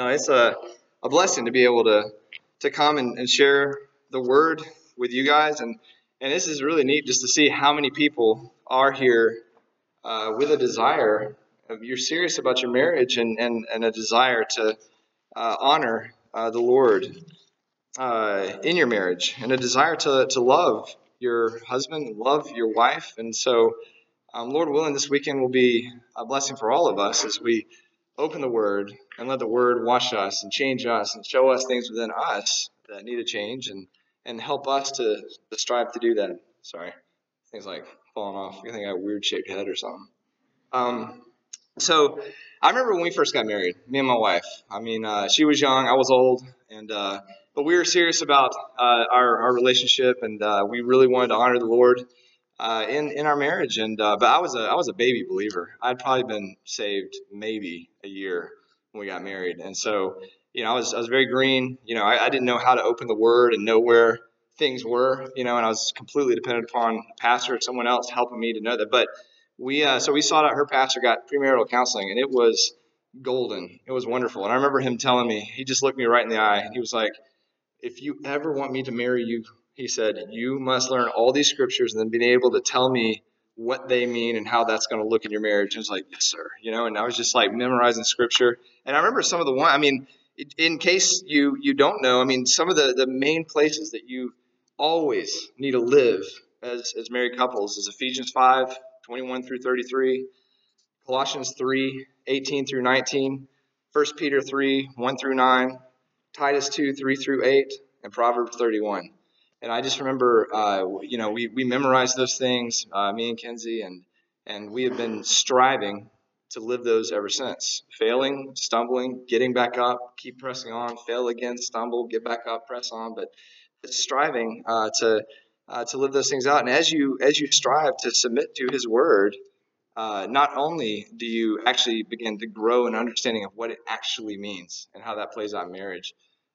No, it's a, a blessing to be able to to come and, and share the word with you guys, and and this is really neat just to see how many people are here uh, with a desire. Of, you're serious about your marriage and and, and a desire to uh, honor uh, the Lord uh, in your marriage, and a desire to to love your husband, love your wife, and so. Um, Lord willing, this weekend will be a blessing for all of us as we open the Word and let the Word wash us and change us and show us things within us that need a change and, and help us to, to strive to do that. Sorry, things like falling off. You think I have a weird shaped head or something. Um, so I remember when we first got married, me and my wife. I mean, uh, she was young, I was old, and uh, but we were serious about uh, our, our relationship, and uh, we really wanted to honor the Lord uh, in in our marriage. And uh, but I was a I was a baby believer. I'd probably been saved maybe a year when we got married, and so you know I was I was very green. You know I, I didn't know how to open the Word and know where things were. You know, and I was completely dependent upon a pastor or someone else helping me to know that. But we uh, so we sought out her pastor, got premarital counseling, and it was golden. It was wonderful. And I remember him telling me, he just looked me right in the eye, and he was like, "If you ever want me to marry you, he said, You must learn all these scriptures and then being able to tell me what they mean and how that's going to look in your marriage. And I was like, Yes, sir. You know, and I was just like memorizing scripture. And I remember some of the one, I mean, in case you you don't know, I mean, some of the, the main places that you always need to live as, as married couples is Ephesians 5, 21 through 33, Colossians 3, 18 through 19, 1 Peter 3, 1 through 9, Titus 2, 3 through 8, and Proverbs 31. And I just remember, uh, you know, we, we memorized those things, uh, me and Kenzie, and, and we have been striving to live those ever since. Failing, stumbling, getting back up, keep pressing on, fail again, stumble, get back up, press on, but striving uh, to uh, to live those things out. And as you as you strive to submit to His Word, uh, not only do you actually begin to grow an understanding of what it actually means and how that plays out in marriage,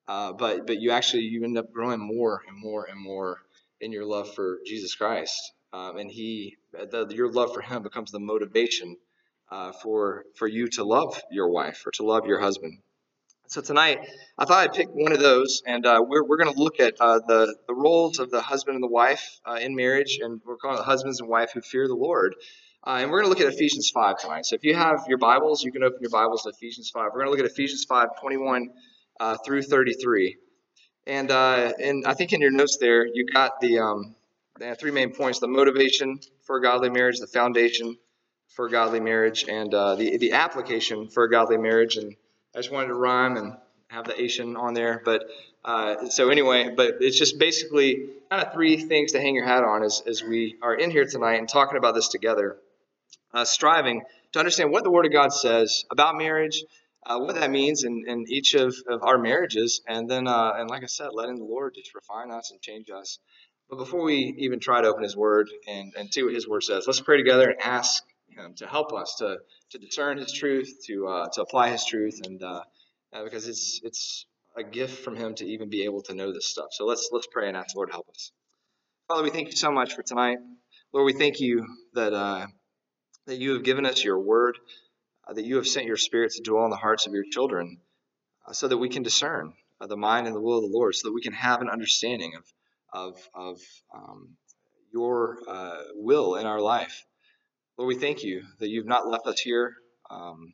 uh, but but you actually you end up growing more and more and more in your love for Jesus Christ, um, and He the, your love for Him becomes the motivation uh, for for you to love your wife or to love your husband. So tonight, I thought I'd pick one of those, and uh, we're, we're going to look at uh, the the roles of the husband and the wife uh, in marriage, and we're calling it husbands and wife who fear the Lord. Uh, and we're going to look at Ephesians 5 tonight. So if you have your Bibles, you can open your Bibles to Ephesians 5. We're going to look at Ephesians 5, 21 uh, through 33. And, uh, and I think in your notes there, you got the, um, the three main points the motivation for a godly marriage, the foundation for a godly marriage, and uh, the, the application for a godly marriage. And I just wanted to rhyme and have the Asian on there. But uh, so anyway, but it's just basically kind of three things to hang your hat on as, as we are in here tonight and talking about this together, uh, striving to understand what the Word of God says about marriage, uh, what that means in, in each of, of our marriages. And then, uh, and like I said, letting the Lord just refine us and change us. But before we even try to open His Word and, and see what His Word says, let's pray together and ask Him to help us to, to discern His truth, to, uh, to apply His truth, and uh, uh, because it's, it's a gift from Him to even be able to know this stuff. So let's, let's pray and ask the Lord to help us. Father, we thank you so much for tonight. Lord, we thank you that, uh, that you have given us your Word that you have sent your Spirit to dwell in the hearts of your children uh, so that we can discern uh, the mind and the will of the Lord, so that we can have an understanding of, of, of um, your uh, will in our life. Lord, we thank you that you've not left us here um,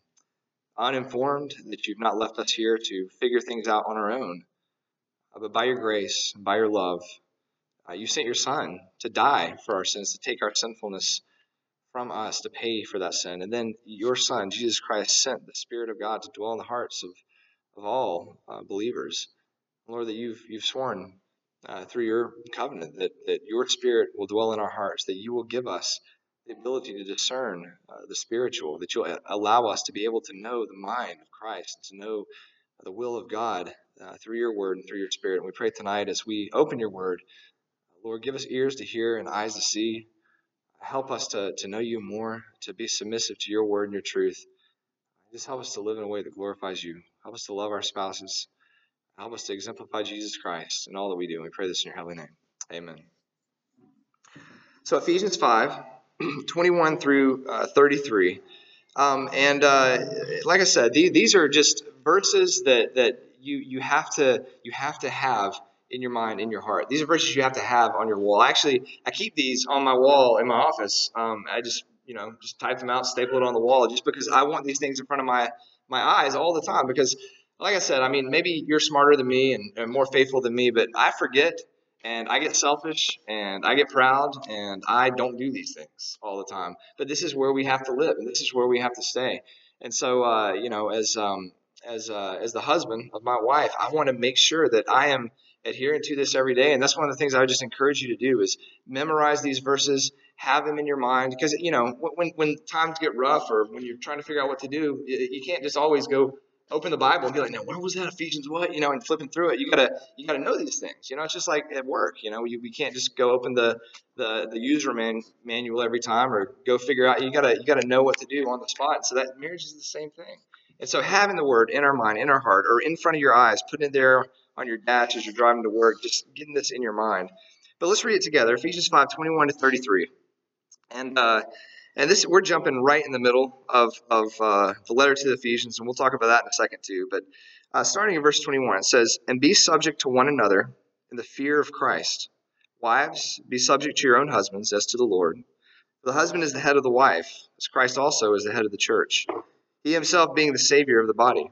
uninformed, that you've not left us here to figure things out on our own. Uh, but by your grace, by your love, uh, you sent your Son to die for our sins, to take our sinfulness from us to pay for that sin. And then your Son, Jesus Christ, sent the Spirit of God to dwell in the hearts of, of all uh, believers. Lord, that you've, you've sworn uh, through your covenant that, that your Spirit will dwell in our hearts, that you will give us the ability to discern uh, the spiritual, that you'll allow us to be able to know the mind of Christ to know the will of God uh, through your word and through your Spirit. And we pray tonight as we open your word, Lord, give us ears to hear and eyes to see help us to, to know you more, to be submissive to your word and your truth. Just help us to live in a way that glorifies you. Help us to love our spouses. Help us to exemplify Jesus Christ in all that we do. We pray this in your holy name. Amen. So, Ephesians 5, 21 through uh, 33. Um, and uh, like I said, the, these are just verses that that you you have to you have to have in your mind, in your heart. These are verses you have to have on your wall. Actually, I keep these on my wall in my office. Um, I just you know just type them out, staple it on the wall, just because I want these things in front of my my eyes all the time. Because, like I said, I mean, maybe you're smarter than me and, and more faithful than me, but I forget and I get selfish and I get proud and I don't do these things all the time. But this is where we have to live and this is where we have to stay. And so, uh, you know, as um, as uh, as the husband of my wife, I want to make sure that I am adhering to this every day. And that's one of the things I would just encourage you to do is memorize these verses, have them in your mind, because you know when when times get rough or when you're trying to figure out what to do, you can't just always go open the Bible and be like, now what was that Ephesians what? You know, and flipping through it, you gotta you gotta know these things. You know, it's just like at work. You know, you, we can't just go open the the the user man, manual every time or go figure out. You gotta you gotta know what to do on the spot. So that marriage is the same thing. And so having the word in our mind, in our heart, or in front of your eyes, putting it there on your dash as you're driving to work, just getting this in your mind. But let's read it together. Ephesians 5, 21 to 33. And uh, and this we're jumping right in the middle of, of uh, the letter to the Ephesians, and we'll talk about that in a second too. But uh, starting in verse 21, it says, And be subject to one another in the fear of Christ. Wives, be subject to your own husbands as to the Lord. The husband is the head of the wife, as Christ also is the head of the church, he himself being the Savior of the body.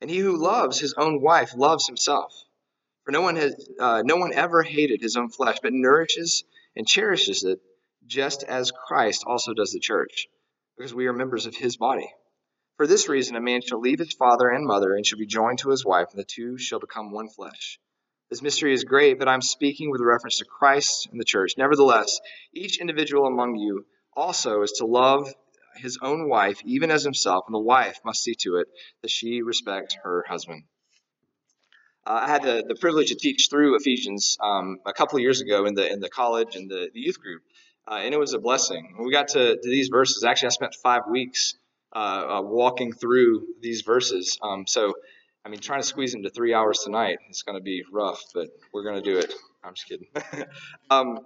And he who loves his own wife loves himself. For no one has, uh, no one ever hated his own flesh, but nourishes and cherishes it just as Christ also does the church, because we are members of his body. For this reason, a man shall leave his father and mother and shall be joined to his wife, and the two shall become one flesh. This mystery is great, but I'm speaking with reference to Christ and the church. Nevertheless, each individual among you also is to love his own wife, even as himself, and the wife must see to it that she respect her husband. Uh, I had the, the privilege to teach through Ephesians um, a couple of years ago in the in the college and the, the youth group, uh, and it was a blessing. When we got to, to these verses, actually, I spent five weeks uh, uh, walking through these verses. Um, so, I mean, trying to squeeze into three hours tonight is going to be rough, but we're going to do it. I'm just kidding. um,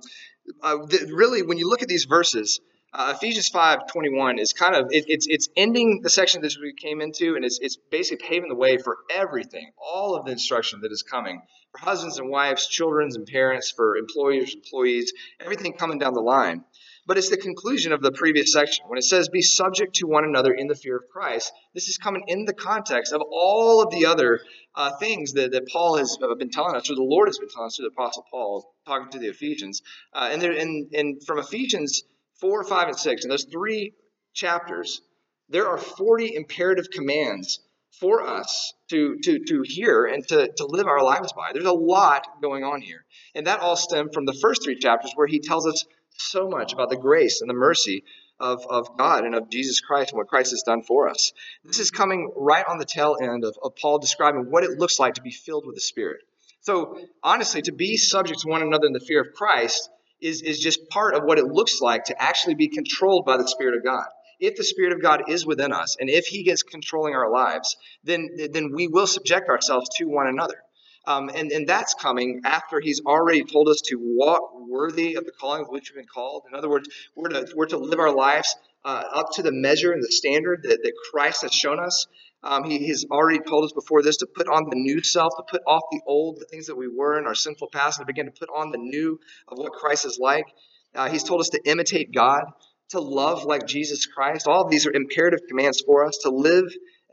uh, really, when you look at these verses, uh, Ephesians 5:21 is kind of it, it's it's ending the section that we came into, and it's it's basically paving the way for everything, all of the instruction that is coming for husbands and wives, children and parents, for employers, employees, everything coming down the line. But it's the conclusion of the previous section when it says, "Be subject to one another in the fear of Christ." This is coming in the context of all of the other uh, things that, that Paul has uh, been telling us, or the Lord has been telling us through the Apostle Paul, talking to the Ephesians. Uh, and there, and, and from Ephesians 4, 5, and 6, in those three chapters, there are 40 imperative commands for us to, to, to hear and to, to live our lives by. There's a lot going on here. And that all stemmed from the first three chapters where he tells us so much about the grace and the mercy of, of God and of Jesus Christ and what Christ has done for us. This is coming right on the tail end of, of Paul describing what it looks like to be filled with the Spirit. So, honestly, to be subject to one another in the fear of Christ is, is just part of what it looks like to actually be controlled by the Spirit of God. If the Spirit of God is within us and if He gets controlling our lives, then, then we will subject ourselves to one another. Um, and, and that's coming after he's already told us to walk worthy of the calling of which we've been called. In other words, we're to, we're to live our lives uh, up to the measure and the standard that, that Christ has shown us. Um, he has already told us before this to put on the new self, to put off the old, the things that we were in our sinful past, and to begin to put on the new of what Christ is like. Uh, he's told us to imitate God, to love like Jesus Christ. All of these are imperative commands for us to live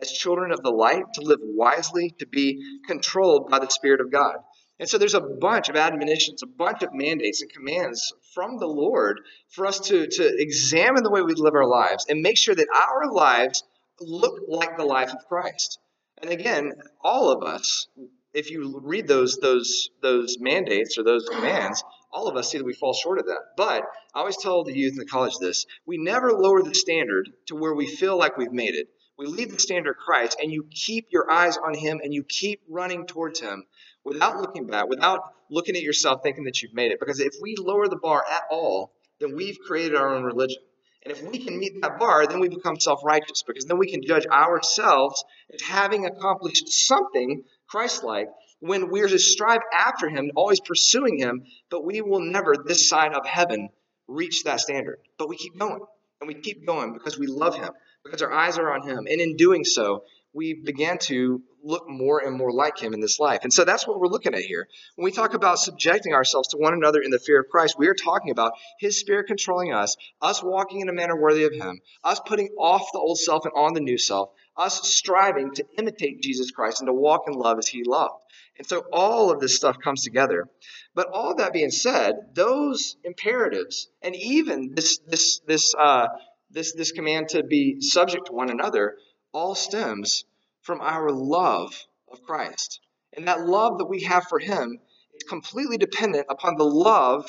as children of the light, to live wisely, to be controlled by the Spirit of God. And so there's a bunch of admonitions, a bunch of mandates and commands from the Lord for us to, to examine the way we live our lives and make sure that our lives look like the life of Christ. And again, all of us, if you read those those those mandates or those commands, all of us see that we fall short of that. But I always tell the youth in the college this: we never lower the standard to where we feel like we've made it. we leave the standard Christ, and you keep your eyes on Him and you keep running towards Him without looking back, without looking at yourself thinking that you've made it. Because if we lower the bar at all, then we've created our own religion. And if we can meet that bar, then we become self righteous because then we can judge ourselves as having accomplished something Christ like when we're to strive after Him, always pursuing Him, but we will never, this side of heaven, reach that standard. But we keep going. And we keep going because we love Him, because our eyes are on Him. And in doing so, we began to look more and more like him in this life. And so that's what we're looking at here. When we talk about subjecting ourselves to one another in the fear of Christ, we are talking about his spirit controlling us, us walking in a manner worthy of him, us putting off the old self and on the new self, us striving to imitate Jesus Christ and to walk in love as he loved. And so all of this stuff comes together. But all that being said, those imperatives and even this this this uh, this this command to be subject to one another all stems from our love of Christ. And that love that we have for Him is completely dependent upon the love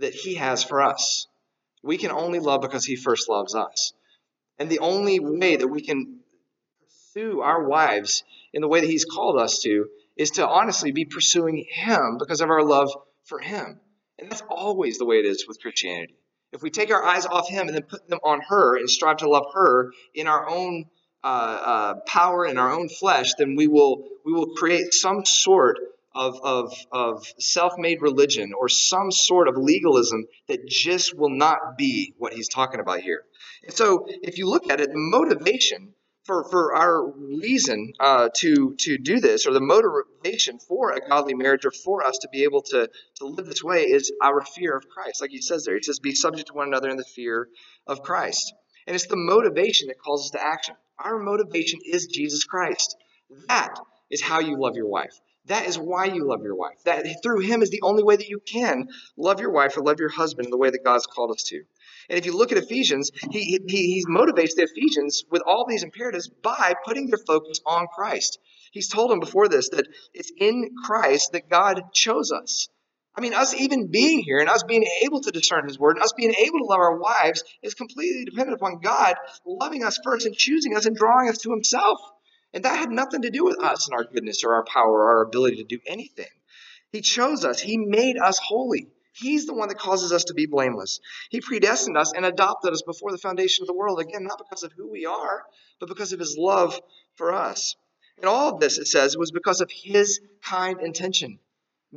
that He has for us. We can only love because He first loves us. And the only way that we can pursue our wives in the way that He's called us to is to honestly be pursuing Him because of our love for Him. And that's always the way it is with Christianity. If we take our eyes off Him and then put them on her and strive to love her in our own uh, uh, power in our own flesh, then we will we will create some sort of, of, of self-made religion or some sort of legalism that just will not be what he's talking about here. And so, if you look at it, the motivation for, for our reason uh, to to do this, or the motivation for a godly marriage, or for us to be able to to live this way, is our fear of Christ. Like he says there, he says, "Be subject to one another in the fear of Christ." And it's the motivation that calls us to action. Our motivation is Jesus Christ. That is how you love your wife. That is why you love your wife. That through him is the only way that you can love your wife or love your husband the way that God's called us to. And if you look at Ephesians, he, he, he motivates the Ephesians with all these imperatives by putting their focus on Christ. He's told them before this that it's in Christ that God chose us. I mean, us even being here and us being able to discern His word and us being able to love our wives is completely dependent upon God loving us first and choosing us and drawing us to Himself. And that had nothing to do with us and our goodness or our power or our ability to do anything. He chose us, He made us holy. He's the one that causes us to be blameless. He predestined us and adopted us before the foundation of the world. Again, not because of who we are, but because of His love for us. And all of this, it says, was because of His kind intention.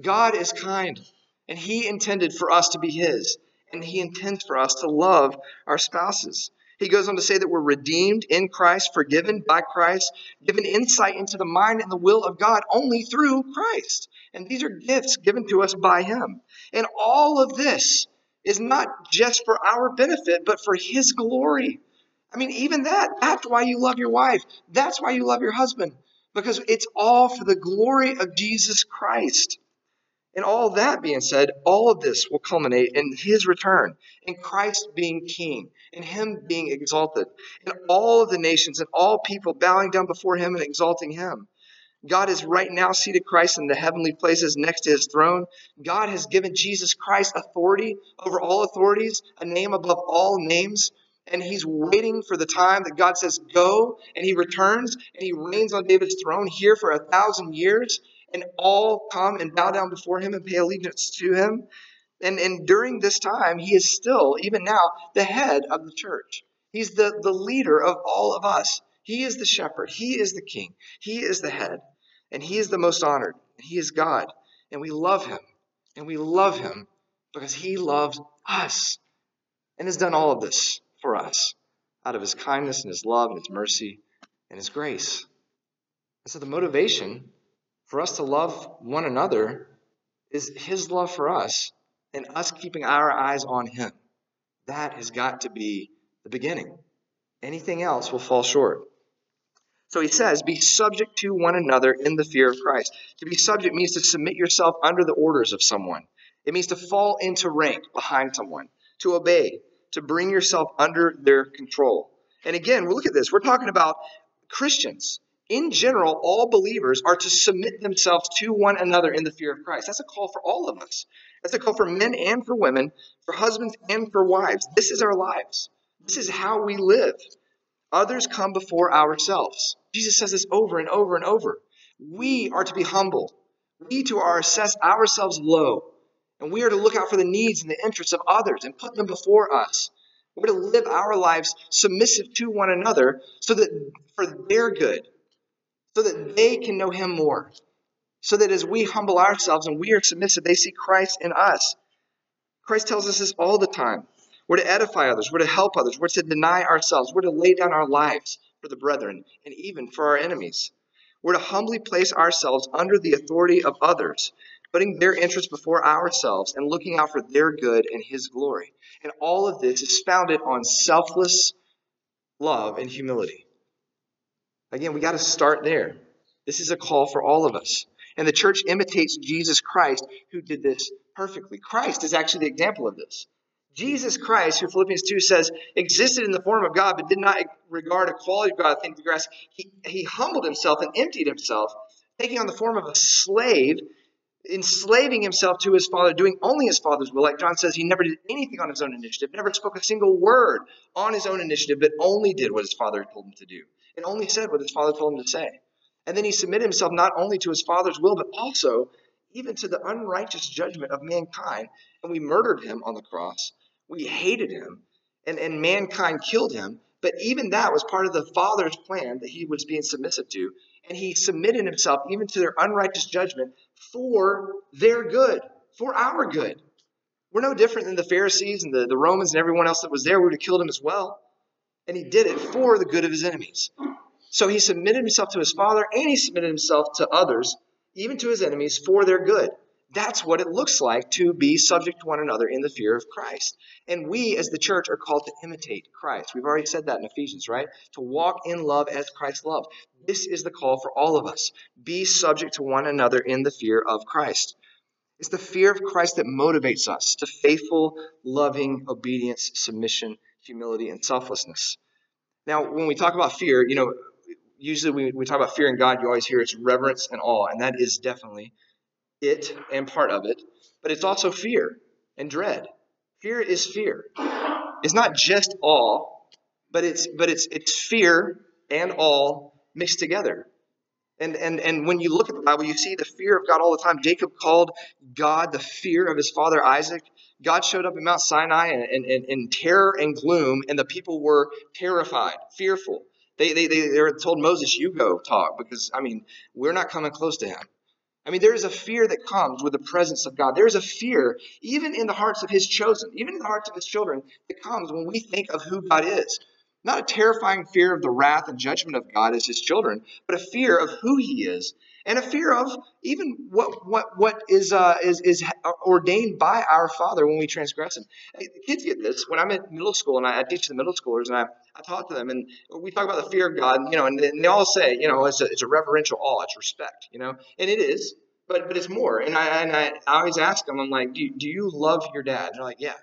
God is kind, and He intended for us to be His, and He intends for us to love our spouses. He goes on to say that we're redeemed in Christ, forgiven by Christ, given insight into the mind and the will of God only through Christ. And these are gifts given to us by Him. And all of this is not just for our benefit, but for His glory. I mean, even that, that's why you love your wife. That's why you love your husband, because it's all for the glory of Jesus Christ. And all that being said, all of this will culminate in his return, in Christ being king, in him being exalted, in all of the nations and all people bowing down before him and exalting him. God is right now seated Christ in the heavenly places next to his throne. God has given Jesus Christ authority over all authorities, a name above all names. And he's waiting for the time that God says, Go, and he returns and he reigns on David's throne here for a thousand years and all come and bow down before him and pay allegiance to him. And, and during this time, he is still, even now, the head of the church. He's the, the leader of all of us. He is the shepherd. He is the king. He is the head. And he is the most honored. He is God. And we love him. And we love him because he loves us and has done all of this for us out of his kindness and his love and his mercy and his grace. And so the motivation for us to love one another is His love for us and us keeping our eyes on Him. That has got to be the beginning. Anything else will fall short. So he says, Be subject to one another in the fear of Christ. To be subject means to submit yourself under the orders of someone, it means to fall into rank behind someone, to obey, to bring yourself under their control. And again, look at this. We're talking about Christians in general, all believers are to submit themselves to one another in the fear of Christ. That's a call for all of us. That's a call for men and for women, for husbands and for wives. This is our lives. This is how we live. Others come before ourselves. Jesus says this over and over and over. We are to be humble. We to are assess ourselves low. And we are to look out for the needs and the interests of others and put them before us. We're to live our lives submissive to one another so that for their good, so that they can know Him more. So that as we humble ourselves and we are submissive, they see Christ in us. Christ tells us this all the time. We're to edify others, we're to help others, we're to deny ourselves, we're to lay down our lives for the brethren and even for our enemies. We're to humbly place ourselves under the authority of others, putting their interests before ourselves and looking out for their good and His glory. And all of this is founded on selfless love and humility. Again, we got to start there. This is a call for all of us. And the church imitates Jesus Christ, who did this perfectly. Christ is actually the example of this. Jesus Christ, who Philippians 2 says existed in the form of God, but did not regard equality of God a thing to grasp, he, he humbled himself and emptied himself, taking on the form of a slave enslaving himself to his father, doing only his father's will. Like John says, he never did anything on his own initiative, never spoke a single word on his own initiative, but only did what his father told him to do, and only said what his father told him to say. And then he submitted himself not only to his father's will, but also even to the unrighteous judgment of mankind. And we murdered him on the cross. We hated him, and, and mankind killed him. But even that was part of the Father's plan that he was being submissive to. And he submitted himself even to their unrighteous judgment for their good, for our good. We're no different than the Pharisees and the, the Romans and everyone else that was there. We would have killed him as well. And he did it for the good of his enemies. So he submitted himself to his Father and he submitted himself to others, even to his enemies, for their good. That's what it looks like to be subject to one another in the fear of Christ. And we, as the church, are called to imitate Christ. We've already said that in Ephesians, right? To walk in love as Christ loved. This is the call for all of us. Be subject to one another in the fear of Christ. It's the fear of Christ that motivates us to faithful, loving obedience, submission, humility, and selflessness. Now, when we talk about fear, you know, usually when we talk about fear in God, you always hear it's reverence and awe, and that is definitely it and part of it, but it's also fear and dread. Fear is fear. It's not just awe, but it's but it's it's fear and awe mixed together. And, and, and when you look at the Bible, you see the fear of God all the time. Jacob called God the fear of his father Isaac. God showed up in Mount Sinai in, in, in terror and gloom, and the people were terrified, fearful. They, they, they, they were told Moses, You go talk, because, I mean, we're not coming close to him. I mean, there is a fear that comes with the presence of God. There is a fear, even in the hearts of His chosen, even in the hearts of His children, that comes when we think of who God is. Not a terrifying fear of the wrath and judgment of God as His children, but a fear of who He is and a fear of even what what what is uh, is is ordained by our Father when we transgress Him. Kids get this when I'm at middle school and I, I teach the middle schoolers and I, I talk to them and we talk about the fear of God, you know, and, and they all say, you know, it's a, it's a reverential awe, it's respect, you know, and it is, but but it's more. And I and I, I always ask them, I'm like, do you, do you love your dad? And they're like, yeah.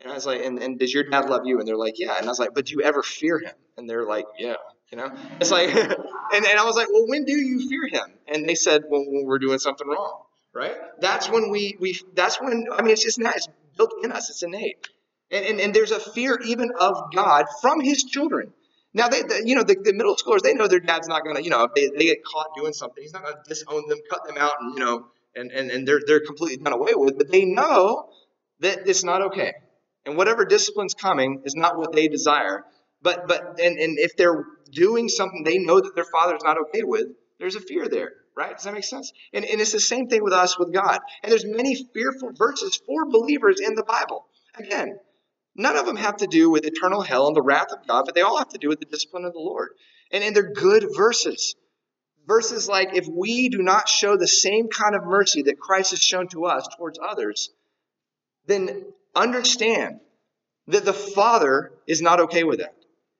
And I was like, and, and does your dad love you? And they're like, yeah. And I was like, but do you ever fear him? And they're like, yeah. You know, it's like, and, and I was like, well, when do you fear him? And they said, well, when we're doing something wrong, right? That's when we, we, that's when, I mean, it's just not, it's built in us, it's innate. And, and, and there's a fear even of God from his children. Now, they, you know, the, the, middle schoolers, they know their dad's not going to, you know, if they, they get caught doing something, he's not going to disown them, cut them out, and, you know, and, and, and they're, they're completely done away with. But they know that it's not okay. And whatever discipline's coming is not what they desire. But but and, and if they're doing something they know that their father's not okay with, there's a fear there, right? Does that make sense? And, and it's the same thing with us with God. And there's many fearful verses for believers in the Bible. Again, none of them have to do with eternal hell and the wrath of God, but they all have to do with the discipline of the Lord. And, and they're good verses. Verses like, if we do not show the same kind of mercy that Christ has shown to us towards others, then understand that the Father is not okay with that.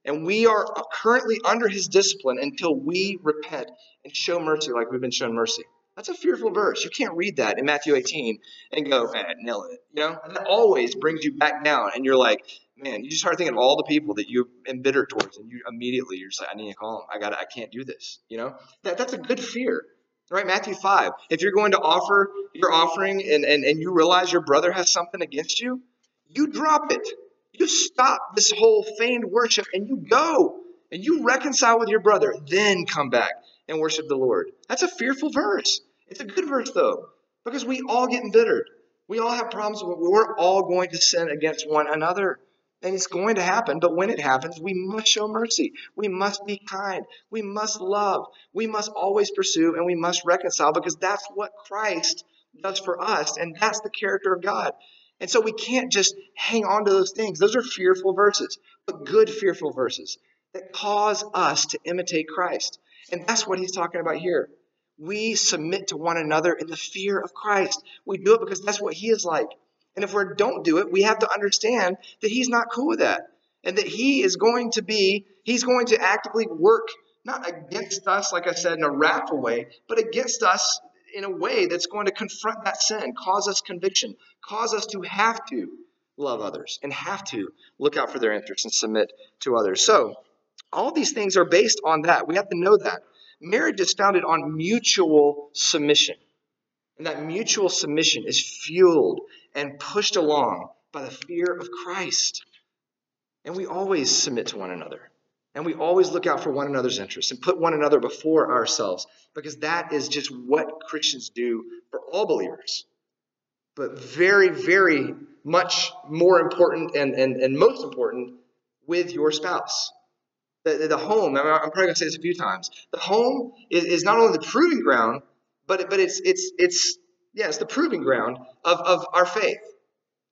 And we are currently under his discipline until we repent and show mercy like we've been shown mercy. That's a fearful verse. You can't read that in Matthew 18 and go, eh, nail it. You know, and that always brings you back down, and you're like, man, you just start thinking of all the people that you're embittered towards, and you immediately you're just like, I need to call them. I got, I can't do this. You know, that that's a good fear, right? Matthew 5. If you're going to offer your offering and and, and you realize your brother has something against you, you drop it. You stop this whole feigned worship and you go and you reconcile with your brother, then come back and worship the Lord. That's a fearful verse. It's a good verse, though, because we all get embittered. We all have problems. We're all going to sin against one another. And it's going to happen, but when it happens, we must show mercy. We must be kind. We must love. We must always pursue and we must reconcile because that's what Christ does for us, and that's the character of God. And so we can't just hang on to those things. Those are fearful verses, but good fearful verses that cause us to imitate Christ. And that's what he's talking about here. We submit to one another in the fear of Christ. We do it because that's what he is like. And if we don't do it, we have to understand that he's not cool with that. And that he is going to be, he's going to actively work, not against us, like I said, in a wrathful way, but against us in a way that's going to confront that sin, cause us conviction, cause us to have to love others and have to look out for their interests and submit to others. So, all these things are based on that. We have to know that. Marriage is founded on mutual submission. And that mutual submission is fueled and pushed along by the fear of Christ. And we always submit to one another. And we always look out for one another's interests and put one another before ourselves because that is just what Christians do for all believers. But very, very much more important and, and, and most important with your spouse. The, the home, I'm probably going to say this a few times. The home is, is not only the proving ground, but, but it's, it's, it's, yeah, it's the proving ground of, of our faith.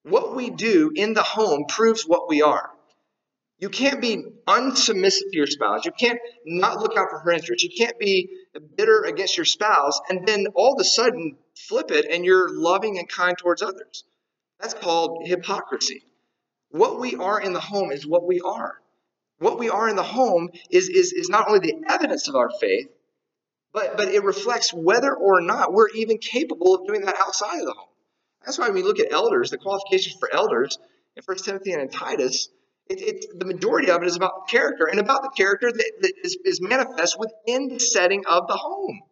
What we do in the home proves what we are. You can't be unsubmissive to your spouse. You can't not look out for her interests. You can't be bitter against your spouse and then all of a sudden flip it and you're loving and kind towards others. That's called hypocrisy. What we are in the home is what we are. What we are in the home is, is, is not only the evidence of our faith, but, but it reflects whether or not we're even capable of doing that outside of the home. That's why when we look at elders, the qualifications for elders in 1 Timothy and in Titus, it, it, the majority of it is about character and about the character that, that is, is manifest within the setting of the home.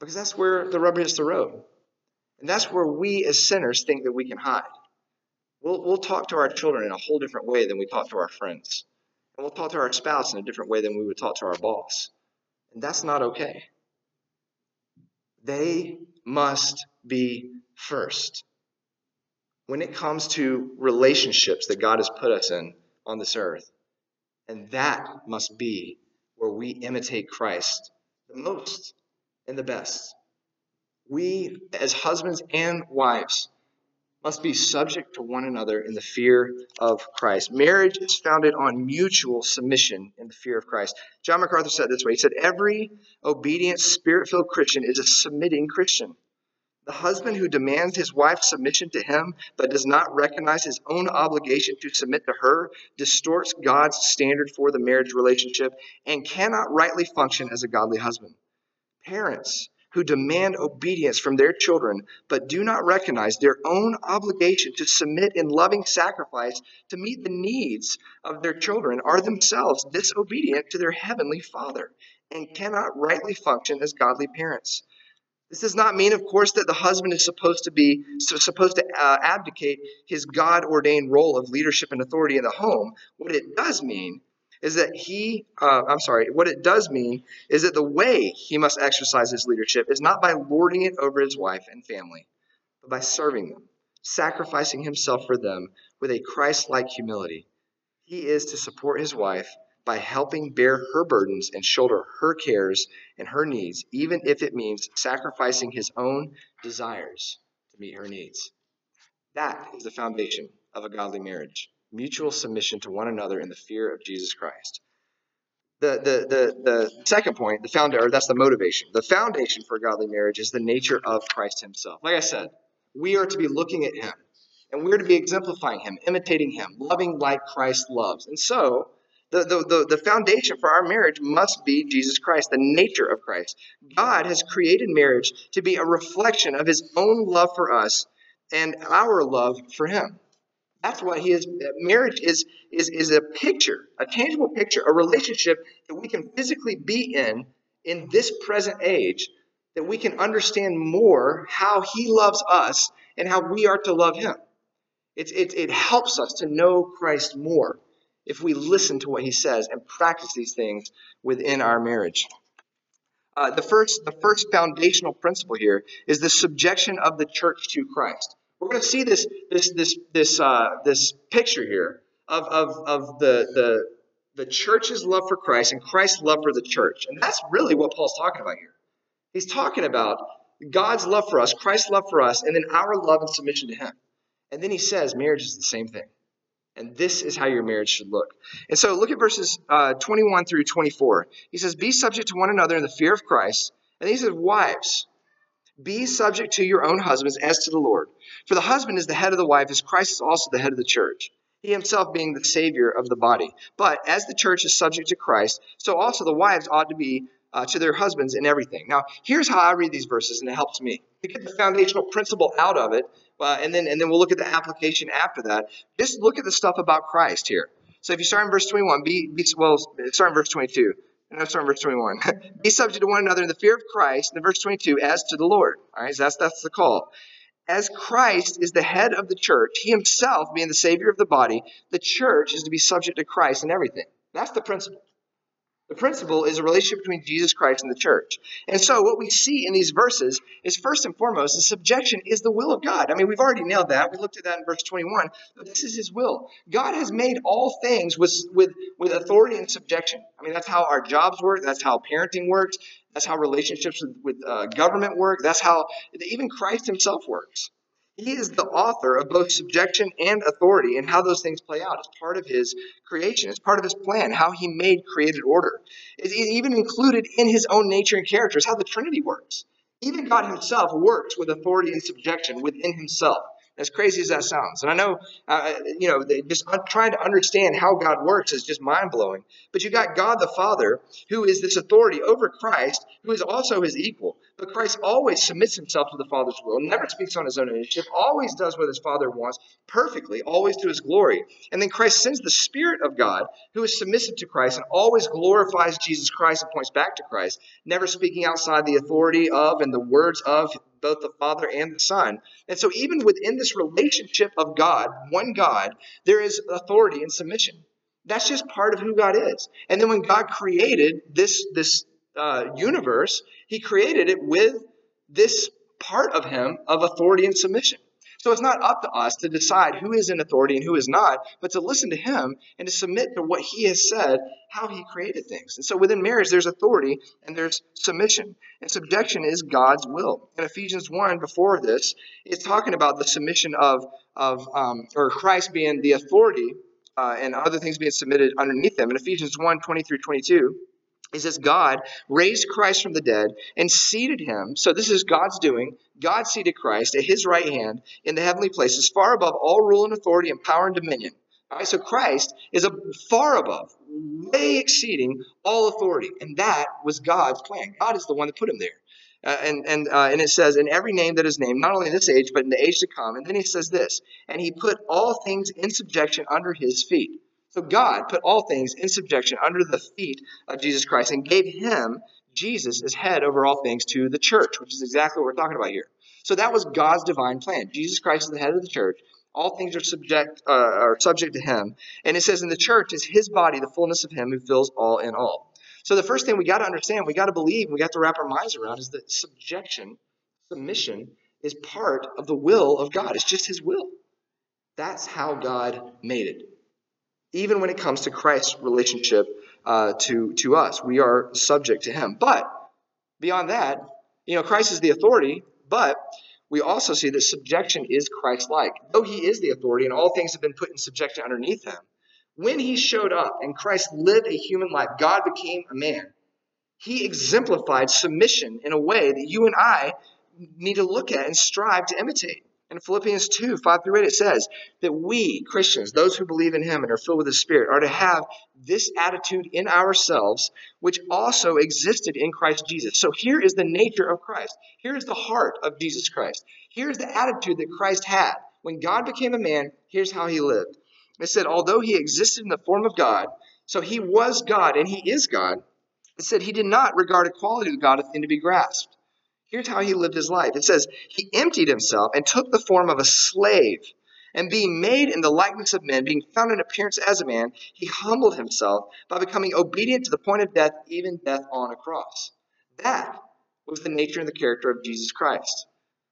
Because that's where the rubber hits the road. And that's where we as sinners think that we can hide. We'll, we'll talk to our children in a whole different way than we talk to our friends. And we'll talk to our spouse in a different way than we would talk to our boss. And that's not okay. They must be first when it comes to relationships that God has put us in on this earth. And that must be where we imitate Christ the most and the best. We, as husbands and wives, must be subject to one another in the fear of Christ. Marriage is founded on mutual submission in the fear of Christ. John MacArthur said this way He said, Every obedient, spirit filled Christian is a submitting Christian. The husband who demands his wife's submission to him but does not recognize his own obligation to submit to her distorts God's standard for the marriage relationship and cannot rightly function as a godly husband. Parents who demand obedience from their children but do not recognize their own obligation to submit in loving sacrifice to meet the needs of their children are themselves disobedient to their heavenly Father and cannot rightly function as godly parents. This does not mean, of course, that the husband is supposed to be supposed to uh, abdicate his God ordained role of leadership and authority in the home. What it does mean is that he, uh, I'm sorry, what it does mean is that the way he must exercise his leadership is not by lording it over his wife and family, but by serving them, sacrificing himself for them with a Christ like humility. He is to support his wife by helping bear her burdens and shoulder her cares and her needs, even if it means sacrificing his own desires to meet her needs. That is the foundation of a godly marriage mutual submission to one another in the fear of Jesus Christ. The, the, the, the second point, the founder, or that's the motivation. The foundation for godly marriage is the nature of Christ himself. Like I said, we are to be looking at him, and we're to be exemplifying him, imitating him, loving like Christ loves. And so, the, the, the, the foundation for our marriage must be Jesus Christ, the nature of Christ. God has created marriage to be a reflection of his own love for us and our love for him. That's why he is marriage is is is a picture, a tangible picture, a relationship that we can physically be in in this present age that we can understand more how he loves us and how we are to love him. It's, it, it helps us to know Christ more if we listen to what he says and practice these things within our marriage. Uh, the first, the first foundational principle here is the subjection of the church to Christ. We're going to see this, this, this, this, uh, this picture here of, of, of the, the, the church's love for Christ and Christ's love for the church. And that's really what Paul's talking about here. He's talking about God's love for us, Christ's love for us, and then our love and submission to Him. And then he says marriage is the same thing. And this is how your marriage should look. And so look at verses uh, 21 through 24. He says, Be subject to one another in the fear of Christ. And he says, Wives, be subject to your own husbands as to the Lord. For the husband is the head of the wife, as Christ is also the head of the church, he himself being the Savior of the body. But as the church is subject to Christ, so also the wives ought to be uh, to their husbands in everything. Now, here's how I read these verses, and it helps me to get the foundational principle out of it uh, and then and then we'll look at the application after that. Just look at the stuff about Christ here. So if you start in verse 21, be, be well, start in verse 22. No, start in verse 21. be subject to one another in the fear of Christ. In verse 22, as to the Lord. All right, so that's that's the call. As Christ is the head of the church, he himself being the Savior of the body, the church is to be subject to Christ in everything. That's the principle. The principle is a relationship between Jesus Christ and the church. And so, what we see in these verses is first and foremost, the subjection is the will of God. I mean, we've already nailed that. We looked at that in verse 21, but this is His will. God has made all things with, with, with authority and subjection. I mean, that's how our jobs work, that's how parenting works, that's how relationships with, with uh, government work, that's how even Christ Himself works. He is the author of both subjection and authority and how those things play out. It's part of his creation, it's part of his plan, how he made created order. It's even included in his own nature and character, it's how the Trinity works. Even God himself works with authority and subjection within himself as crazy as that sounds. And I know, uh, you know, just trying to understand how God works is just mind blowing. But you got God the Father, who is this authority over Christ, who is also his equal. But Christ always submits himself to the Father's will, never speaks on his own initiative, always does what his Father wants perfectly, always to his glory. And then Christ sends the Spirit of God, who is submissive to Christ and always glorifies Jesus Christ and points back to Christ, never speaking outside the authority of and the words of both the Father and the Son. And so, even within this relationship of God, one God, there is authority and submission. That's just part of who God is. And then when God created this, this uh, universe, He created it with this part of Him of authority and submission. So it's not up to us to decide who is in authority and who is not, but to listen to him and to submit to what he has said, how he created things. And so within marriage, there's authority and there's submission. And subjection is God's will. In Ephesians 1, before this, it's talking about the submission of, of um, or Christ being the authority uh, and other things being submitted underneath them. In Ephesians 1, 20 through 22, he says God raised Christ from the dead and seated him. So this is God's doing. God seated Christ at his right hand in the heavenly places, far above all rule and authority and power and dominion. All right, so Christ is a far above, way exceeding all authority, and that was God's plan. God is the one that put him there. Uh, and and uh, and it says, in every name that is named, not only in this age, but in the age to come. And then he says this, and he put all things in subjection under his feet. So God put all things in subjection under the feet of Jesus Christ and gave him, Jesus, as head over all things to the church, which is exactly what we're talking about here. So that was God's divine plan. Jesus Christ is the head of the church. All things are subject uh, are subject to him. And it says in the church is his body, the fullness of him who fills all in all. So the first thing we got to understand, we got to believe, we got to wrap our minds around is that subjection, submission is part of the will of God. It's just his will. That's how God made it even when it comes to Christ's relationship uh, to, to us. We are subject to him. But beyond that, you know, Christ is the authority, but we also see that subjection is Christ like. Though he is the authority and all things have been put in subjection underneath him, when he showed up and Christ lived a human life, God became a man. He exemplified submission in a way that you and I need to look at and strive to imitate. In Philippians 2 5 through 8, it says that we, Christians, those who believe in Him and are filled with the Spirit, are to have this attitude in ourselves, which also existed in Christ Jesus. So here is the nature of Christ. Here is the heart of Jesus Christ. Here's the attitude that Christ had. When God became a man, here's how He lived. It said, although He existed in the form of God, so He was God and He is God, it said He did not regard equality with God a thing to be grasped Here's how he lived his life. It says, He emptied himself and took the form of a slave And being made in the likeness of men, being found in appearance as a man, he humbled himself by becoming obedient to the point of death, even death on a cross. That was the nature and the character of Jesus Christ.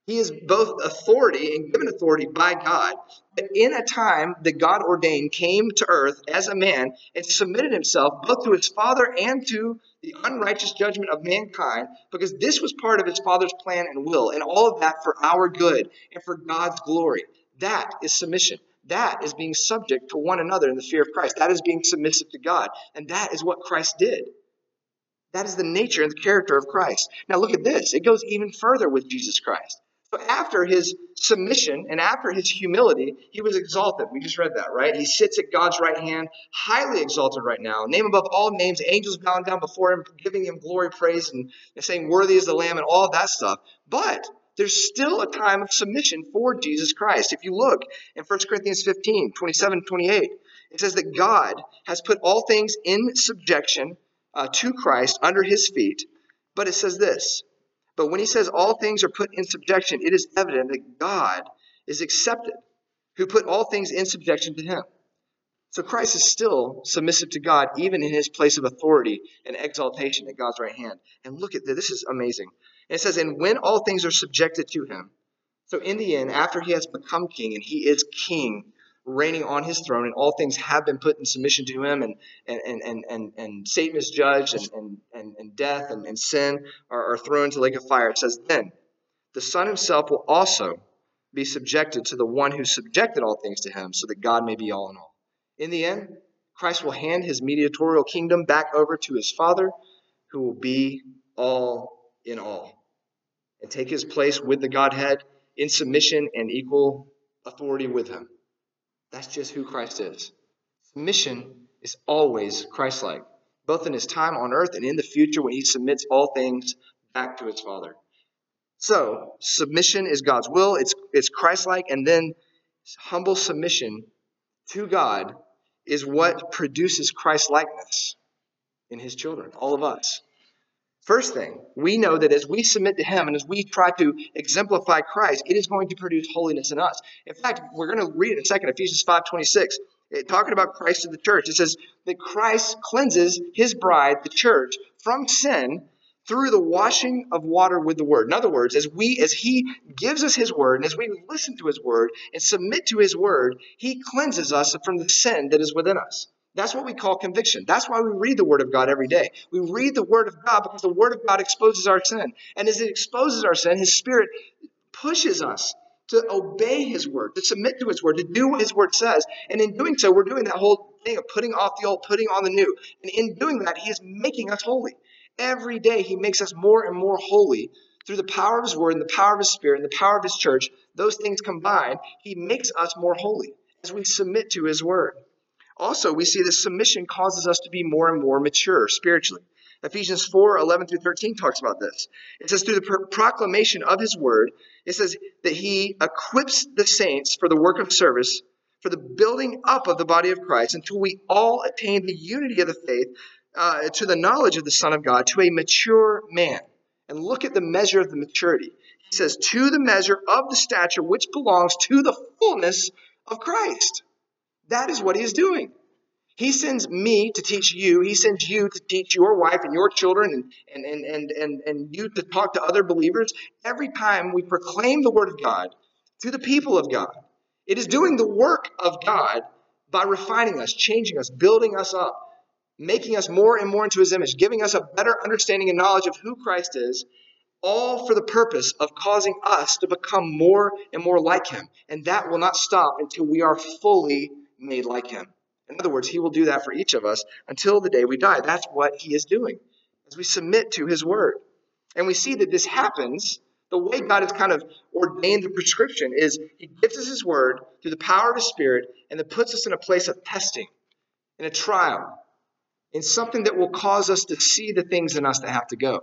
He is both authority and given authority by God, but in a time that God ordained came to earth as a man and submitted himself both to his Father and to the unrighteous judgment of mankind, because this was part of his Father's plan and will, and all of that for our good and for God's glory. That is submission. That is being subject to one another in the fear of Christ. That is being submissive to God. And that is what Christ did. That is the nature and the character of Christ. Now look at this. It goes even further with Jesus Christ. So after his submission and after his humility, he was exalted. We just read that, right? He sits at God's right hand, highly exalted right now. Name above all names, angels bowing down before him, giving him glory, praise, and saying, Worthy is the Lamb, and all that stuff. But there's still a time of submission for Jesus Christ. If you look in 1 Corinthians 15, 27, 28, it says that God has put all things in subjection uh, to Christ under his feet. But it says this but when he says all things are put in subjection, it is evident that God is accepted, who put all things in subjection to him. So Christ is still submissive to God, even in his place of authority and exaltation at God's right hand. And look at this, this is amazing. it says, And when all things are subjected to him, so in the end, after he has become king, and he is king reigning on his throne, and all things have been put in submission to him, and and and and, and Satan is judged, and and and, and death and, and sin are, are thrown into the lake of fire. It says, Then the Son himself will also be subjected to the one who subjected all things to him, so that God may be all in all. In the end, Christ will hand his mediatorial kingdom back over to his Father, who will be all in all, and take his place with the Godhead in submission and equal authority with him. That's just who Christ is. Submission is always Christ like, both in his time on earth and in the future when he submits all things back to his Father. So, submission is God's will, it's, it's Christ like, and then humble submission to God is what produces Christ likeness in his children, all of us. First thing, we know that as we submit to Him and as we try to exemplify Christ, it is going to produce holiness in us. In fact, we're going to read in a second Ephesians 5.26, talking about Christ to the church. It says that Christ cleanses His bride, the church, from sin through the washing of water with the word. In other words, as we as he gives us his word and as we listen to his word and submit to his word, he cleanses us from the sin that is within us. That's what we call conviction. That's why we read the Word of God every day. We read the Word of God because the Word of God exposes our sin. And as it exposes our sin, His Spirit pushes us to obey His Word, to submit to His Word, to do what His Word says. And in doing so, we're doing that whole thing of putting off the old, putting on the new. And in doing that, He is making us holy. Every day, He makes us more and more holy through the power of His Word and the power of His Spirit and the power of His church. Those things combined, He makes us more holy as we submit to His Word. Also, we see that submission causes us to be more and more mature spiritually. Ephesians 4 11 through 13 talks about this. It says, through the proclamation of his word, it says that he equips the saints for the work of service, for the building up of the body of Christ, until we all attain the unity of the faith uh, to the knowledge of the Son of God, to a mature man. And look at the measure of the maturity. He says, to the measure of the stature which belongs to the fullness of Christ. That is what he is doing. He sends me to teach you. He sends you to teach your wife and your children and, and, and, and, and you to talk to other believers. Every time we proclaim the word of God to the people of God, it is doing the work of God by refining us, changing us, building us up, making us more and more into his image, giving us a better understanding and knowledge of who Christ is, all for the purpose of causing us to become more and more like him. And that will not stop until we are fully made like him. In other words, he will do that for each of us until the day we die. That's what he is doing as we submit to his word. And we see that this happens. The way God has kind of ordained the prescription is he gives us his word through the power of his spirit and then puts us in a place of testing, in a trial, in something that will cause us to see the things in us that have to go.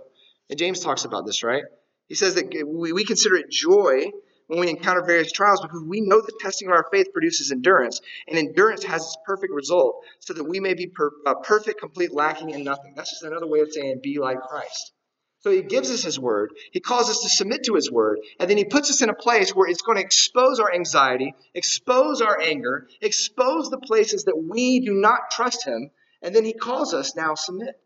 And James talks about this, right? He says that we, we consider it joy when we encounter various trials because we know the testing of our faith produces endurance, and endurance has its perfect result so that we may be per, uh, perfect, complete, lacking in nothing. That's just another way of saying be like Christ. So he gives us his word. He calls us to submit to his word. And then he puts us in a place where it's going to expose our anxiety, expose our anger, expose the places that we do not trust him. And then he calls us now submit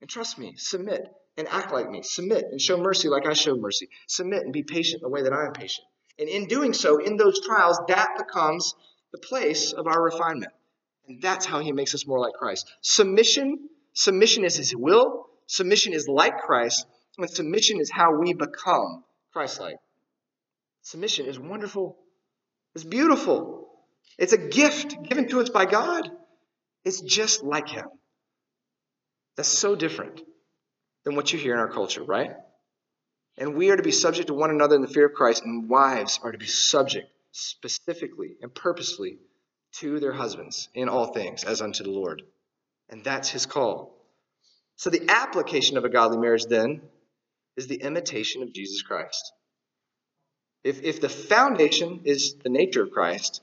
and trust me, submit and act like me, submit and show mercy like I show mercy, submit and be patient the way that I am patient. And in doing so, in those trials, that becomes the place of our refinement. And that's how he makes us more like Christ. Submission, submission is his will, submission is like Christ, and submission is how we become Christ like. Submission is wonderful, it's beautiful, it's a gift given to us by God. It's just like Him. That's so different than what you hear in our culture, right? And we are to be subject to one another in the fear of Christ, and wives are to be subject specifically and purposefully to their husbands in all things as unto the Lord. And that's his call. So the application of a godly marriage then is the imitation of Jesus Christ. If, if the foundation is the nature of Christ,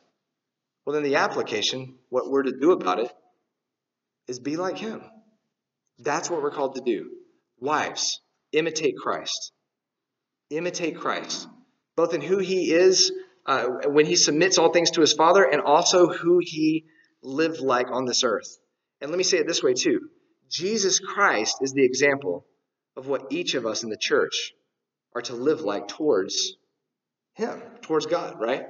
well, then the application, what we're to do about it, is be like him. That's what we're called to do. Wives, imitate Christ. Imitate Christ, both in who he is uh, when he submits all things to his Father and also who he lived like on this earth. And let me say it this way, too Jesus Christ is the example of what each of us in the church are to live like towards him, towards God, right?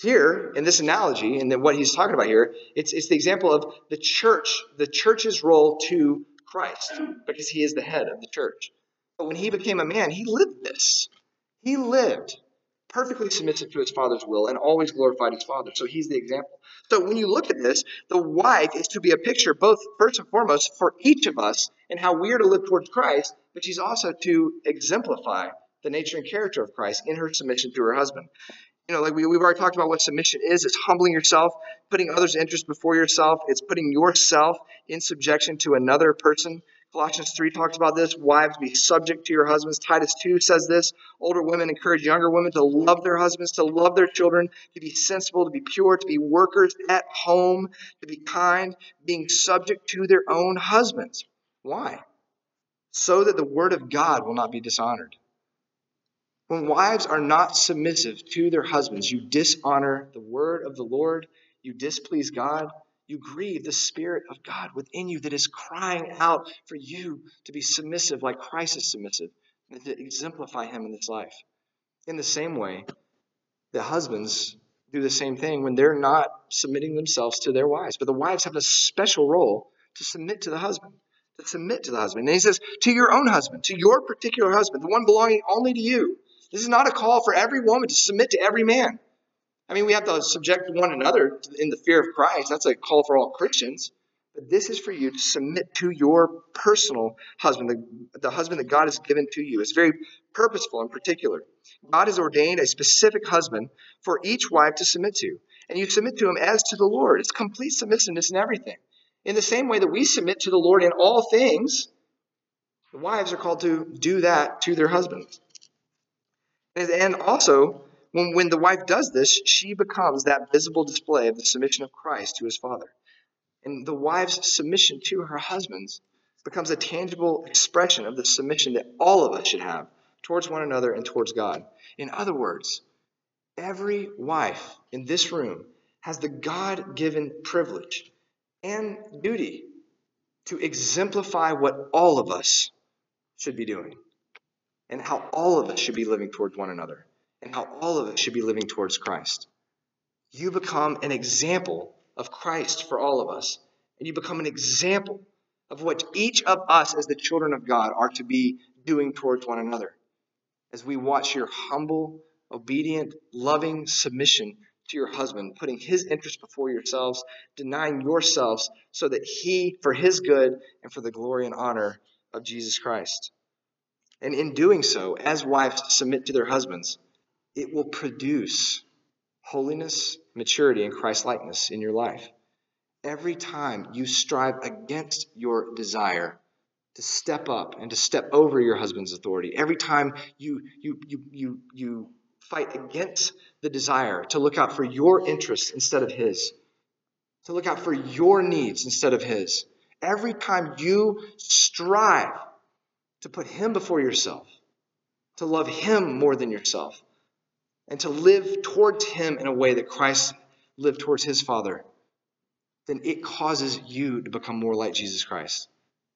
Here, in this analogy, and what he's talking about here, it's, it's the example of the church, the church's role to Christ, because he is the head of the church. But when he became a man, he lived this. He lived perfectly submissive to his father's will and always glorified his father. So he's the example. So when you look at this, the wife is to be a picture, both first and foremost, for each of us and how we are to live towards Christ, but she's also to exemplify the nature and character of Christ in her submission to her husband. You know, like we, have already talked about what submission is it's humbling yourself, putting others' interests before yourself, it's putting yourself in subjection to another person. Colossians 3 talks about this. Wives, be subject to your husbands. Titus 2 says this. Older women encourage younger women to love their husbands, to love their children, to be sensible, to be pure, to be workers at home, to be kind, being subject to their own husbands. Why? So that the word of God will not be dishonored. When wives are not submissive to their husbands, you dishonor the word of the Lord, you displease God, you grieve the Spirit of God within you that is crying out for you to be submissive like Christ is submissive and to exemplify Him in this life. In the same way, the husbands do the same thing when they're not submitting themselves to their wives. But the wives have a special role to submit to the husband, to submit to the husband. And he says, to your own husband, to your particular husband, the one belonging only to you. This is not a call for every woman to submit to every man. I mean, we have to subject one another in the fear of Christ. That's a call for all Christians. But this is for you to submit to your personal husband, the, the husband that God has given to you. It's very purposeful and particular. God has ordained a specific husband for each wife to submit to. And you submit to him as to the Lord. It's complete submissiveness in everything. In the same way that we submit to the Lord in all things, the wives are called to do that to their husbands. And also, when, when the wife does this, she becomes that visible display of the submission of Christ to his Father. And the wife's submission to her husbands becomes a tangible expression of the submission that all of us should have towards one another and towards God. In other words, every wife in this room has the God given privilege and duty to exemplify what all of us should be doing and how all of us should be living towards one another and how all of us should be living towards Christ. You become an example of Christ for all of us, and you become an example of what each of us as the children of God are to be doing towards one another. As we watch your humble, obedient, loving submission to your husband, putting his interest before yourselves, denying yourselves so that he, for his good and for the glory and honor of Jesus Christ. And in doing so, as wives submit to their husbands, it will produce holiness, maturity, and Christ likeness in your life. Every time you strive against your desire to step up and to step over your husband's authority, every time you, you, you, you, you fight against the desire to look out for your interests instead of his, to look out for your needs instead of his, every time you strive to put Him before yourself, to love Him more than yourself, and to live towards Him in a way that Christ lived towards His Father, then it causes you to become more like Jesus Christ.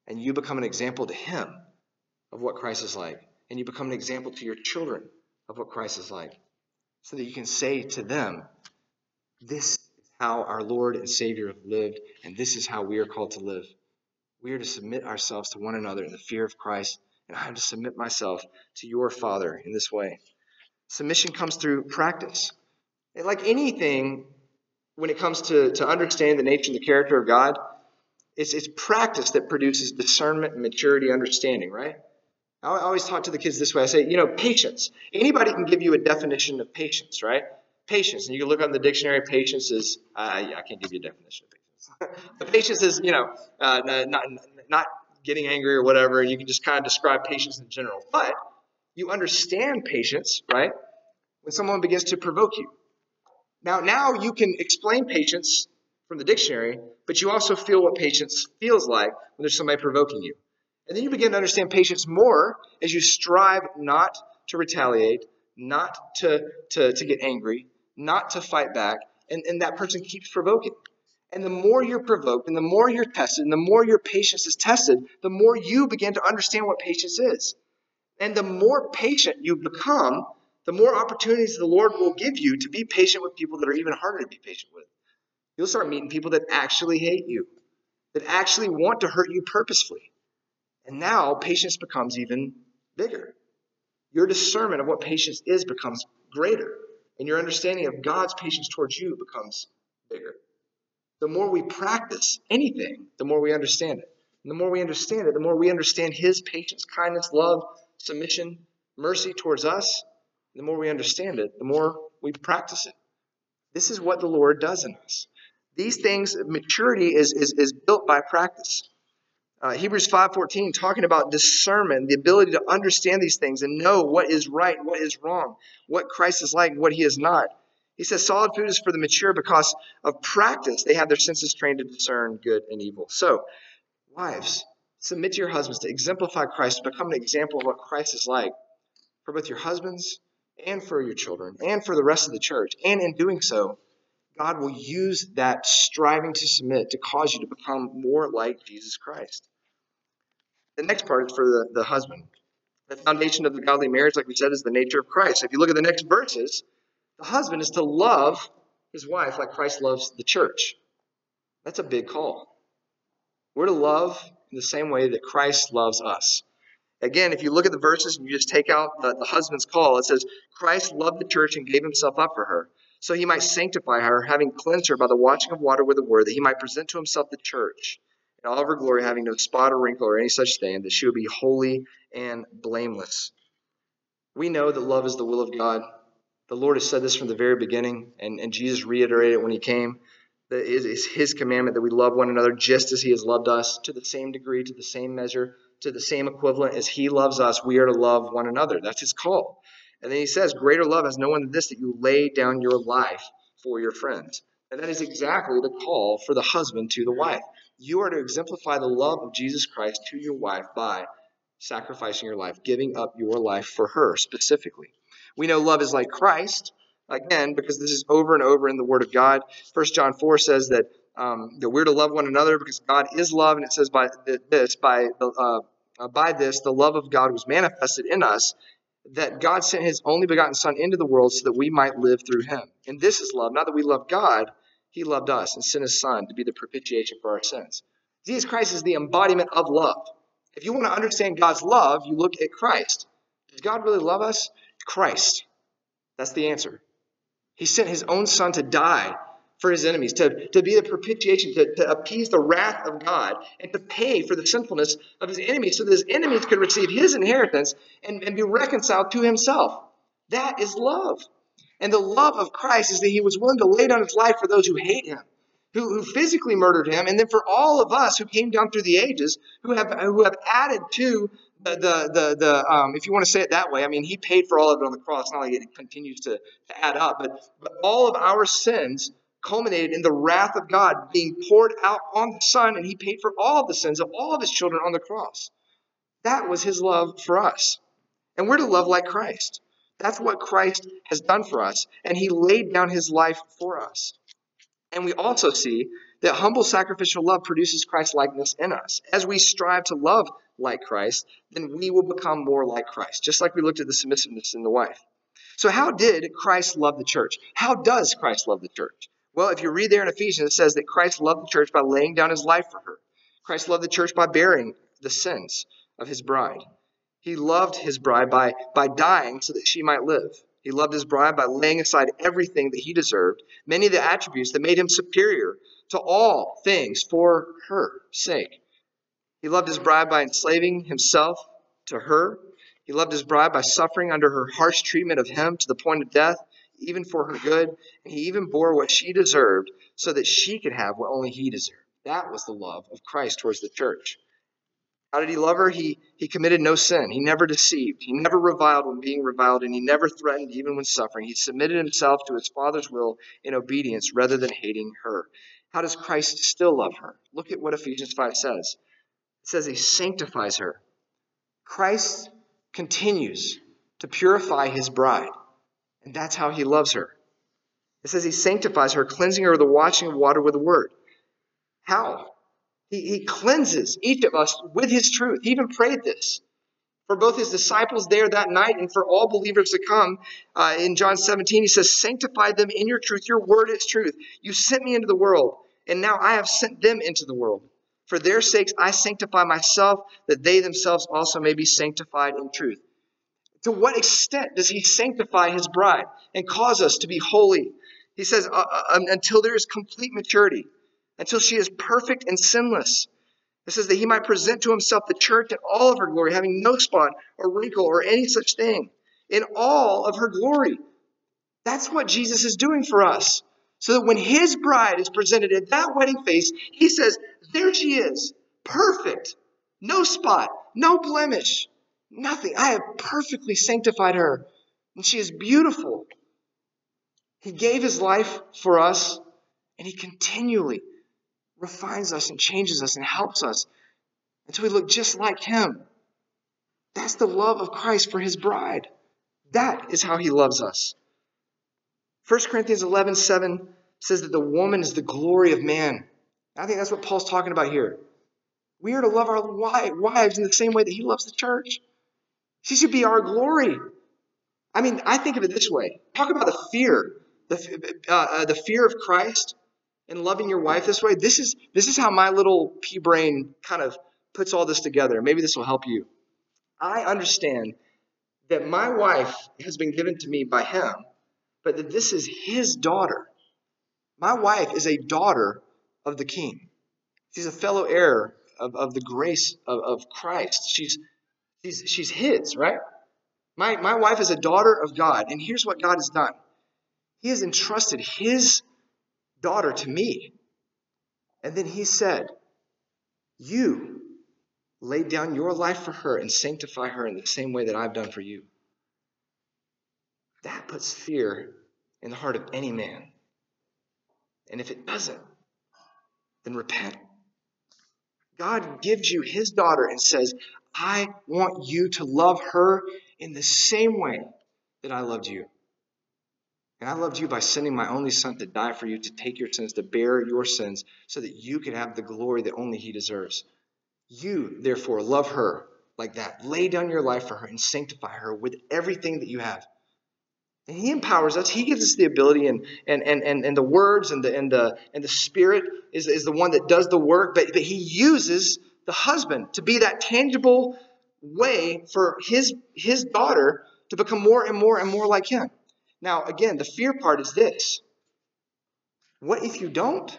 And you become an example to Him of what Christ is like. And you become an example to your children of what Christ is like. So that you can say to them, This is how our Lord and Savior lived, and this is how we are called to live. We are to submit ourselves to one another in the fear of Christ, and I am to submit myself to your Father in this way. Submission comes through practice. And like anything, when it comes to, to understand the nature and the character of God, it's, it's practice that produces discernment, maturity, understanding, right? I always talk to the kids this way. I say, you know, patience. Anybody can give you a definition of patience, right? Patience. And you can look up in the dictionary, patience is, uh, I can't give you a definition of patience the patience is, you know, uh, not, not getting angry or whatever. You can just kind of describe patience in general. But you understand patience, right? When someone begins to provoke you. Now, now you can explain patience from the dictionary, but you also feel what patience feels like when there's somebody provoking you. And then you begin to understand patience more as you strive not to retaliate, not to, to, to get angry, not to fight back, and, and that person keeps provoking. And the more you're provoked and the more you're tested and the more your patience is tested, the more you begin to understand what patience is. And the more patient you become, the more opportunities the Lord will give you to be patient with people that are even harder to be patient with. You'll start meeting people that actually hate you, that actually want to hurt you purposefully. And now patience becomes even bigger. Your discernment of what patience is becomes greater, and your understanding of God's patience towards you becomes bigger the more we practice anything, the more we understand it. And the more we understand it, the more we understand His patience, kindness, love, submission, mercy towards us. The more we understand it, the more we practice it. This is what the Lord does in us. These things, maturity is, is, is built by practice. Uh, Hebrews 5.14, talking about discernment, the ability to understand these things and know what is right, what is wrong, what Christ is like, what he is not. He says solid food is for the mature because of practice. They have their senses trained to discern good and evil. So, wives, submit to your husbands to exemplify Christ, to become an example of what Christ is like for both your husbands and for your children and for the rest of the church. And in doing so, God will use that striving to submit to cause you to become more like Jesus Christ. The next part is for the, the husband. The foundation of the godly marriage, like we said, is the nature of Christ. If you look at the next verses, the husband is to love his wife like Christ loves the church. That's a big call. We're to love in the same way that Christ loves us. Again, if you look at the verses and you just take out the, the husband's call, it says, Christ loved the church and gave himself up for her, so he might sanctify her, having cleansed her by the washing of water with the word, that he might present to himself the church in all of her glory, having no spot or wrinkle or any such thing, that she would be holy and blameless. We know that love is the will of God. The Lord has said this from the very beginning, and, and Jesus reiterated it when he came. That it is his commandment that we love one another just as he has loved us, to the same degree, to the same measure, to the same equivalent as he loves us, we are to love one another. That's his call. And then he says, Greater love has no one than this, that you lay down your life for your friends. And that is exactly the call for the husband to the wife. You are to exemplify the love of Jesus Christ to your wife by sacrificing your life, giving up your life for her specifically. We know love is like Christ, again, because this is over and over in the Word of God. First John 4 says that, um, that we're to love one another because God is love, and it says by this, by, uh, uh, by this, the love of God was manifested in us, that God sent his only begotten Son into the world so that we might live through him. And this is love, not that we love God, he loved us and sent his Son to be the propitiation for our sins. Jesus Christ is the embodiment of love. If you want to understand God's love, you look at Christ. Does God really love us? Christ. That's the answer. He sent his own son to die for his enemies, to, to be the propitiation, to, to appease the wrath of God, and to pay for the sinfulness of his enemies so that his enemies could receive his inheritance and, and be reconciled to himself. That is love. And the love of Christ is that he was willing to lay down his life for those who hate him, who, who physically murdered him, and then for all of us who came down through the ages, who have, who have added to the, the, the, um, if you want to say it that way, I mean, he paid for all of it on the cross. Not like it continues to, to add up, but, but all of our sins culminated in the wrath of God being poured out on the Son, and he paid for all of the sins of all of his children on the cross. That was his love for us. And we're to love like Christ. That's what Christ has done for us. And he laid down his life for us. And we also see that humble sacrificial love produces Christ likeness in us. As we strive to love like Christ, then we will become more like Christ, just like we looked at the submissiveness in the wife. So, how did Christ love the church? How does Christ love the church? Well, if you read there in Ephesians, it says that Christ loved the church by laying down his life for her. Christ loved the church by bearing the sins of his bride. He loved his bride by, by dying so that she might live. He loved his bride by laying aside everything that he deserved, many of the attributes that made him superior to all things for her sake. He loved his bride by enslaving himself to her. He loved his bride by suffering under her harsh treatment of him to the point of death, even for her good. And he even bore what she deserved so that she could have what only he deserved. That was the love of Christ towards the church. How did he love her? He, he committed no sin. He never deceived. He never reviled when being reviled, and he never threatened even when suffering. He submitted himself to his Father's will in obedience rather than hating her. How does Christ still love her? Look at what Ephesians 5 says. Says he sanctifies her. Christ continues to purify his bride, and that's how he loves her. It says he sanctifies her, cleansing her with the washing of water with the word. How? He, he cleanses each of us with his truth. He even prayed this for both his disciples there that night and for all believers to come. Uh, in John 17, he says, Sanctify them in your truth. Your word is truth. You sent me into the world, and now I have sent them into the world. For their sakes I sanctify myself, that they themselves also may be sanctified in truth. To what extent does he sanctify his bride and cause us to be holy? He says, uh, uh, until there is complete maturity until she is perfect and sinless. It says that he might present to himself the church in all of her glory, having no spot or wrinkle or any such thing, in all of her glory. That's what Jesus is doing for us. So that when his bride is presented in that wedding feast, he says, There she is, perfect, no spot, no blemish, nothing. I have perfectly sanctified her, and she is beautiful. He gave his life for us, and he continually refines us and changes us and helps us until we look just like Him. That's the love of Christ for His bride. That is how He loves us. 1 Corinthians 11 7 says that the woman is the glory of man. I think that's what Paul's talking about here. We are to love our wives in the same way that He loves the church. She should be our glory. I mean, I think of it this way talk about the fear, the, uh, uh, the fear of Christ and loving your wife this way, this is this is how my little pea brain kind of puts all this together. Maybe this will help you. I understand that my wife has been given to me by him, but that this is his daughter. My wife is a daughter of the king. She's a fellow heir of, of the grace of, of Christ. She's, she's, she's his, right? My, my wife is a daughter of God. And here's what God has done He has entrusted his daughter to me. And then he said, You lay down your life for her and sanctify her in the same way that I've done for you. That puts fear in the heart of any man. And if it doesn't, then repent. God gives you his daughter and says, I want you to love her in the same way that I loved you. And I loved you by sending my only son to die for you, to take your sins, to bear your sins, so that you could have the glory that only he deserves. You, therefore, love her like that. Lay down your life for her and sanctify her with everything that you have. And he empowers us. He gives us the ability and and and and, and the words and the and the and the spirit is, is the one that does the work, but, but he uses the husband to be that tangible way for his his daughter to become more and more and more like him. Now, again, the fear part is this what if you don't?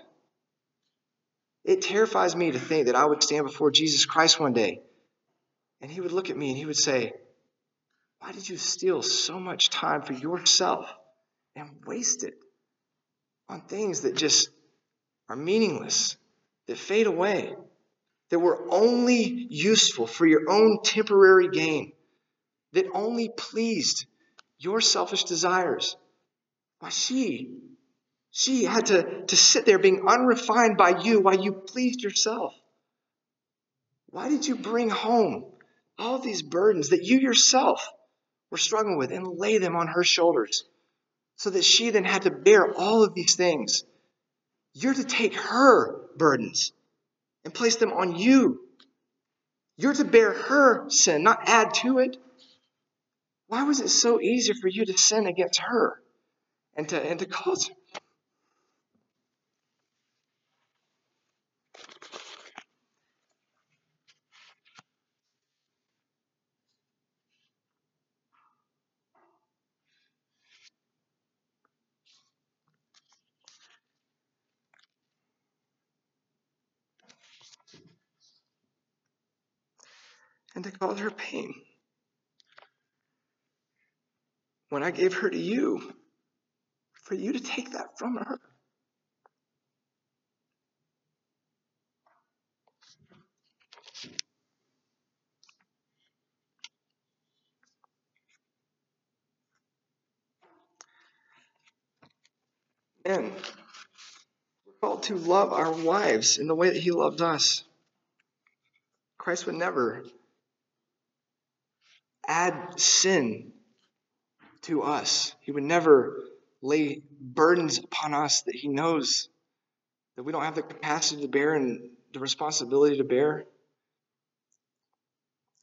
It terrifies me to think that I would stand before Jesus Christ one day and he would look at me and he would say, Why did you steal so much time for yourself and waste it on things that just are meaningless, that fade away, that were only useful for your own temporary gain, that only pleased your selfish desires. Why, she, she had to, to sit there being unrefined by you while you pleased yourself. Why did you bring home all these burdens that you yourself were struggling with and lay them on her shoulders so that she then had to bear all of these things. You're to take her burdens and place them on you. You're to bear her sin, not add to it. Why was it so easy for you to sin against her and to, and to cause and to cause her pain. When I gave her to you, for you to take that from her. And we're called to love our wives in the way that He loved us. Christ would never add sin to us. He would never lay burdens upon us that He knows that we don't have the capacity to bear and the responsibility to bear.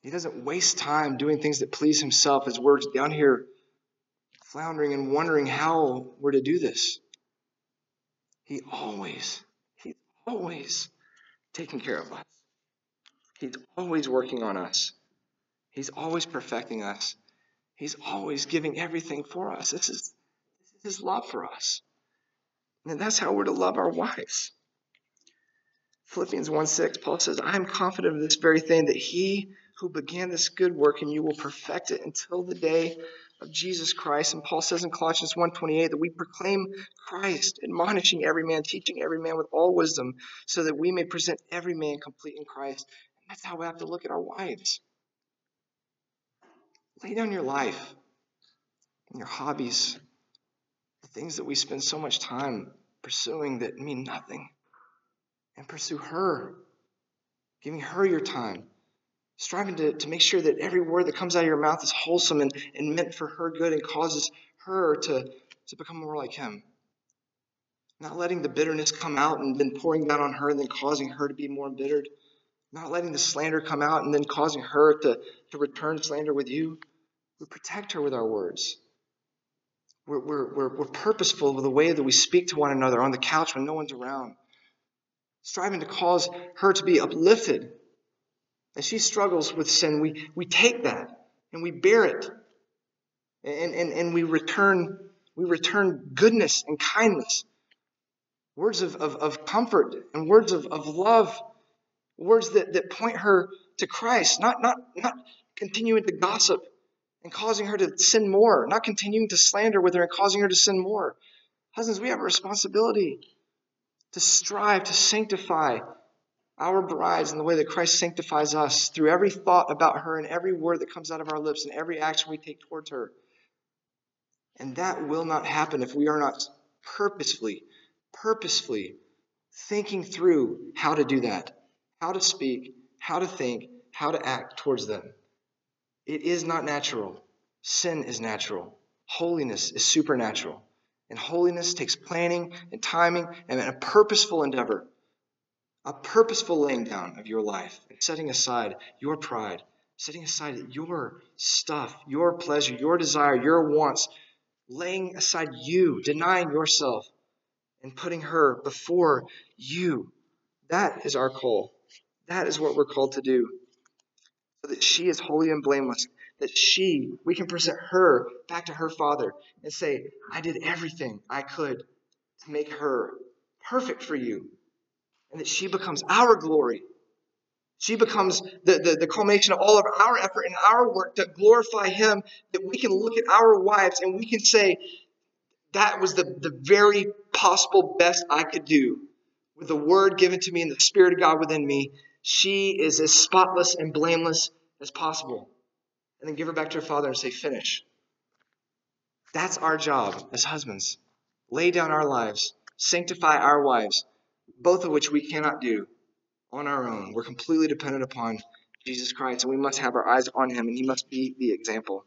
He doesn't waste time doing things that please Himself as we're down here floundering and wondering how we're to do this. He always, He's always taking care of us. He's always working on us. He's always perfecting us. He's always giving everything for us. This is, this is His love for us. And that's how we're to love our wives. Philippians 1 6, Paul says, I am confident of this very thing, that he who began this good work in you will perfect it until the day of Jesus Christ. And Paul says in Colossians 1.28 that we proclaim Christ, admonishing every man, teaching every man with all wisdom, so that we may present every man complete in Christ. And that's how we have to look at our wives. Lay down your life and your hobbies, the things that we spend so much time pursuing that mean nothing, and pursue her, giving her your time, striving to, to make sure that every word that comes out of your mouth is wholesome and, and meant for her good and causes her to, to become more like him. Not letting the bitterness come out and then pouring that on her and then causing her to be more embittered not letting the slander come out and then causing her to, to return slander with you. We protect her with our words. We're, we're, we're, we're purposeful with the way that we speak to one another on the couch when no one's around, striving to cause her to be uplifted. As she struggles with sin, we, we take that and we bear it. And, and, and we return we return goodness and kindness, words of, of, of comfort and words of, of love words that, that point her to Christ, not, not, not continuing to gossip and causing her to sin more, not continuing to slander with her and causing her to sin more. Husbands, we have a responsibility to strive to sanctify our brides in the way that Christ sanctifies us through every thought about her and every word that comes out of our lips and every action we take towards her. And that will not happen if we are not purposefully, purposefully thinking through how to do that how to speak, how to think, how to act towards them. It is not natural. Sin is natural. Holiness is supernatural. And holiness takes planning and timing and a purposeful endeavor, a purposeful laying down of your life and setting aside your pride, setting aside your stuff, your pleasure, your desire, your wants, laying aside you, denying yourself, and putting her before you. That is our call. That is what we're called to do. So that she is holy and blameless. That she, we can present her back to her father and say, I did everything I could to make her perfect for you. And that she becomes our glory. She becomes the, the, the culmination of all of our effort and our work to glorify Him. That we can look at our wives and we can say, that was the, the very possible best I could do with the word given to me and the Spirit of God within me she is as spotless and blameless as possible. And then give her back to her father and say, Finish. That's our job as husbands. Lay down our lives, sanctify our wives, both of which we cannot do on our own. We're completely dependent upon Jesus Christ, and we must have our eyes on him, and he must be the example.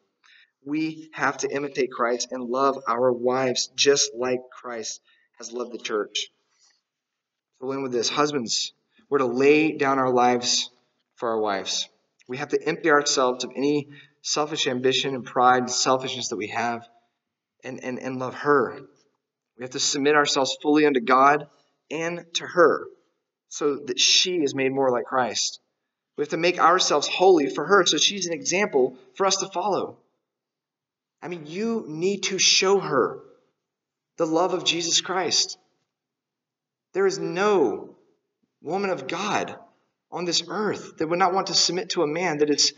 We have to imitate Christ and love our wives just like Christ has loved the church. So, end with this Husbands, we're to lay down our lives for our wives. We have to empty ourselves of any selfish ambition and pride and selfishness that we have and, and, and love her. We have to submit ourselves fully unto God and to her so that she is made more like Christ. We have to make ourselves holy for her so she's an example for us to follow. I mean, you need to show her the love of Jesus Christ. There is no woman of God on this earth that would not want to submit to a man that is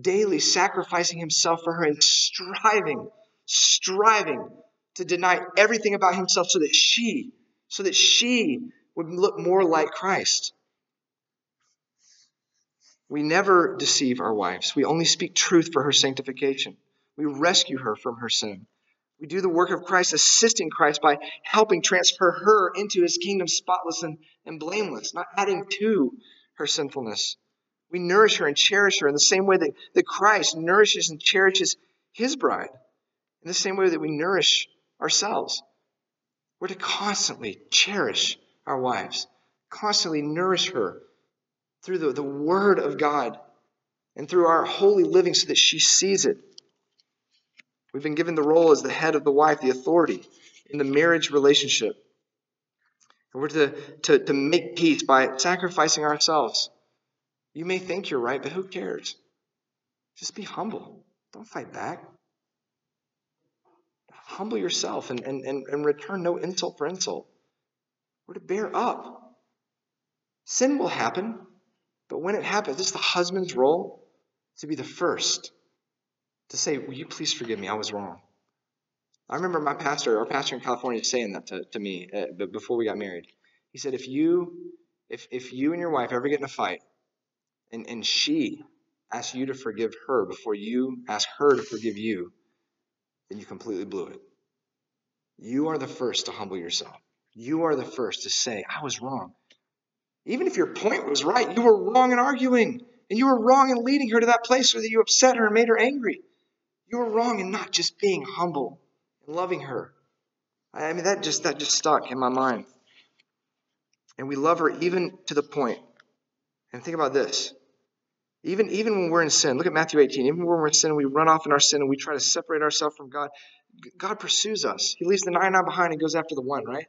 daily sacrificing himself for her and striving, striving to deny everything about himself so that she, so that she would look more like Christ. We never deceive our wives. We only speak truth for her sanctification. We rescue her from her sin. We do the work of Christ, assisting Christ by helping transfer her into his kingdom spotless and, and blameless, not adding to her sinfulness. We nourish her and cherish her in the same way that, that Christ nourishes and cherishes his bride, in the same way that we nourish ourselves. We're to constantly cherish our wives, constantly nourish her through the, the Word of God and through our holy living so that she sees it. We've been given the role as the head of the wife, the authority in the marriage relationship. And we're to, to, to make peace by sacrificing ourselves. You may think you're right, but who cares? Just be humble. Don't fight back. Humble yourself and, and, and, and return no insult for insult. We're to bear up. Sin will happen, but when it happens, it's the husband's role to be the first to say, Will you please forgive me? I was wrong. I remember my pastor, our pastor in California, saying that to, to me uh, before we got married. He said, if you, if, if you and your wife ever get in a fight and, and she asks you to forgive her before you ask her to forgive you, then you completely blew it. You are the first to humble yourself. You are the first to say, I was wrong. Even if your point was right, you were wrong in arguing, and you were wrong in leading her to that place where you upset her and made her angry. You were wrong in not just being humble and loving her. I mean, that just that just stuck in my mind. And we love her even to the point. And think about this. Even, even when we're in sin, look at Matthew 18. Even when we're in sin, we run off in our sin and we try to separate ourselves from God. God pursues us. He leaves the 99 behind and goes after the one, right?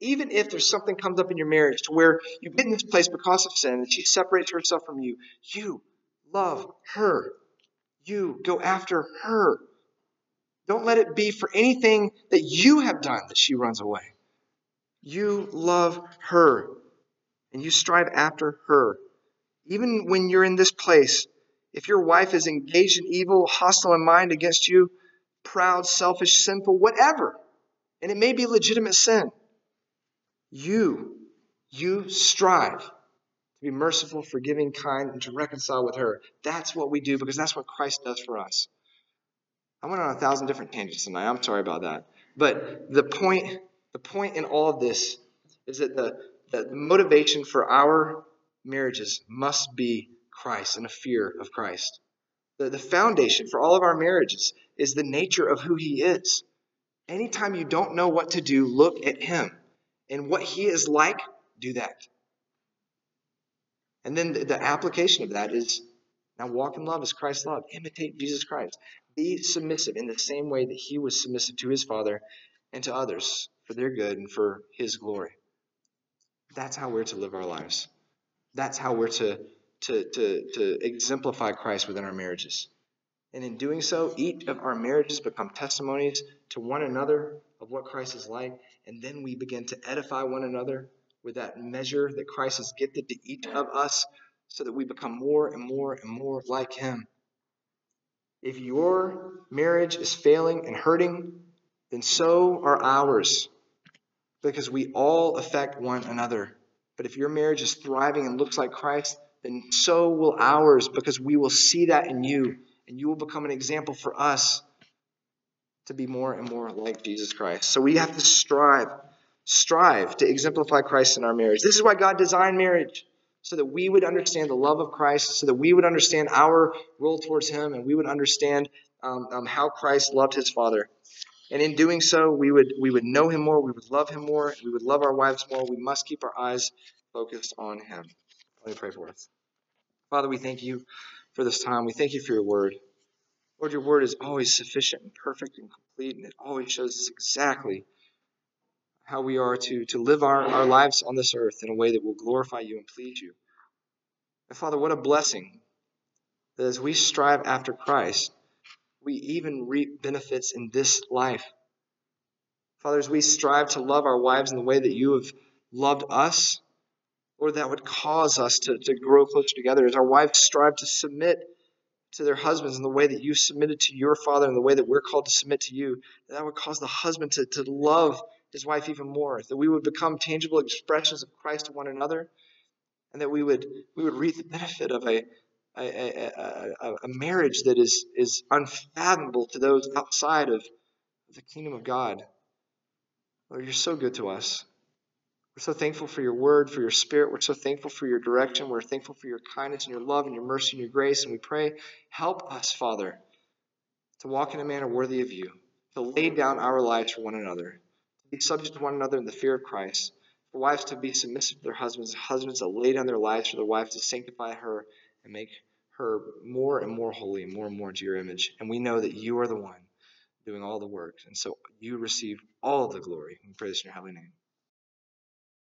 Even if there's something comes up in your marriage to where you get in this place because of sin and she separates herself from you, you love her. You go after her. Don't let it be for anything that you have done that she runs away. You love her and you strive after her. Even when you're in this place, if your wife is engaged in evil, hostile in mind against you, proud, selfish, sinful, whatever, and it may be legitimate sin, you, you strive to be merciful, forgiving, kind, and to reconcile with her. That's what we do because that's what Christ does for us. I went on a thousand different tangents tonight. I'm sorry about that. But the point, the point in all of this is that the, the motivation for our marriages must be Christ and a fear of Christ. The, the foundation for all of our marriages is the nature of who He is. Anytime you don't know what to do, look at Him. And what He is like, do that. And then the, the application of that is now walk in love as Christ loved. Imitate Jesus Christ. Be submissive in the same way that He was submissive to His Father and to others for their good and for His glory. That's how we're to live our lives. That's how we're to, to, to, to exemplify Christ within our marriages. And in doing so, each of our marriages become testimonies to one another of what Christ is like. And then we begin to edify one another with that measure that Christ has gifted to each of us so that we become more and more and more like Him. If your marriage is failing and hurting, then so are ours because we all affect one another. But if your marriage is thriving and looks like Christ, then so will ours because we will see that in you and you will become an example for us to be more and more like Jesus Christ. So we have to strive, strive to exemplify Christ in our marriage. This is why God designed marriage so that we would understand the love of Christ, so that we would understand our role towards Him, and we would understand um, um, how Christ loved His Father. And in doing so, we would we would know Him more, we would love Him more, we would love our wives more. We must keep our eyes focused on Him. Let me pray for us. Father, we thank you for this time. We thank you for your word. Lord, your word is always sufficient and perfect and complete, and it always shows us exactly how we are to, to live our, our lives on this earth in a way that will glorify you and please you. And Father, what a blessing that as we strive after Christ, we even reap benefits in this life. Father, as we strive to love our wives in the way that you have loved us, Lord, that would cause us to, to grow closer together as our wives strive to submit to their husbands in the way that you submitted to your father and the way that we're called to submit to you. That would cause the husband to, to love his wife even more, that we would become tangible expressions of Christ to one another, and that we would we would reap the benefit of a a, a, a, marriage that is, is unfathomable to those outside of the kingdom of God. Lord, you're so good to us. We're so thankful for your word, for your spirit. We're so thankful for your direction. We're thankful for your kindness and your love and your mercy and your grace. And we pray, help us, Father, to walk in a manner worthy of you, to lay down our lives for one another, be subject to one another in the fear of Christ, for wives to be submissive to their husbands, husbands to lay down their lives for their wives, to sanctify her and make her more and more holy, more and more to your image. And we know that you are the one doing all the work. And so you receive all the glory. We pray this in your holy name.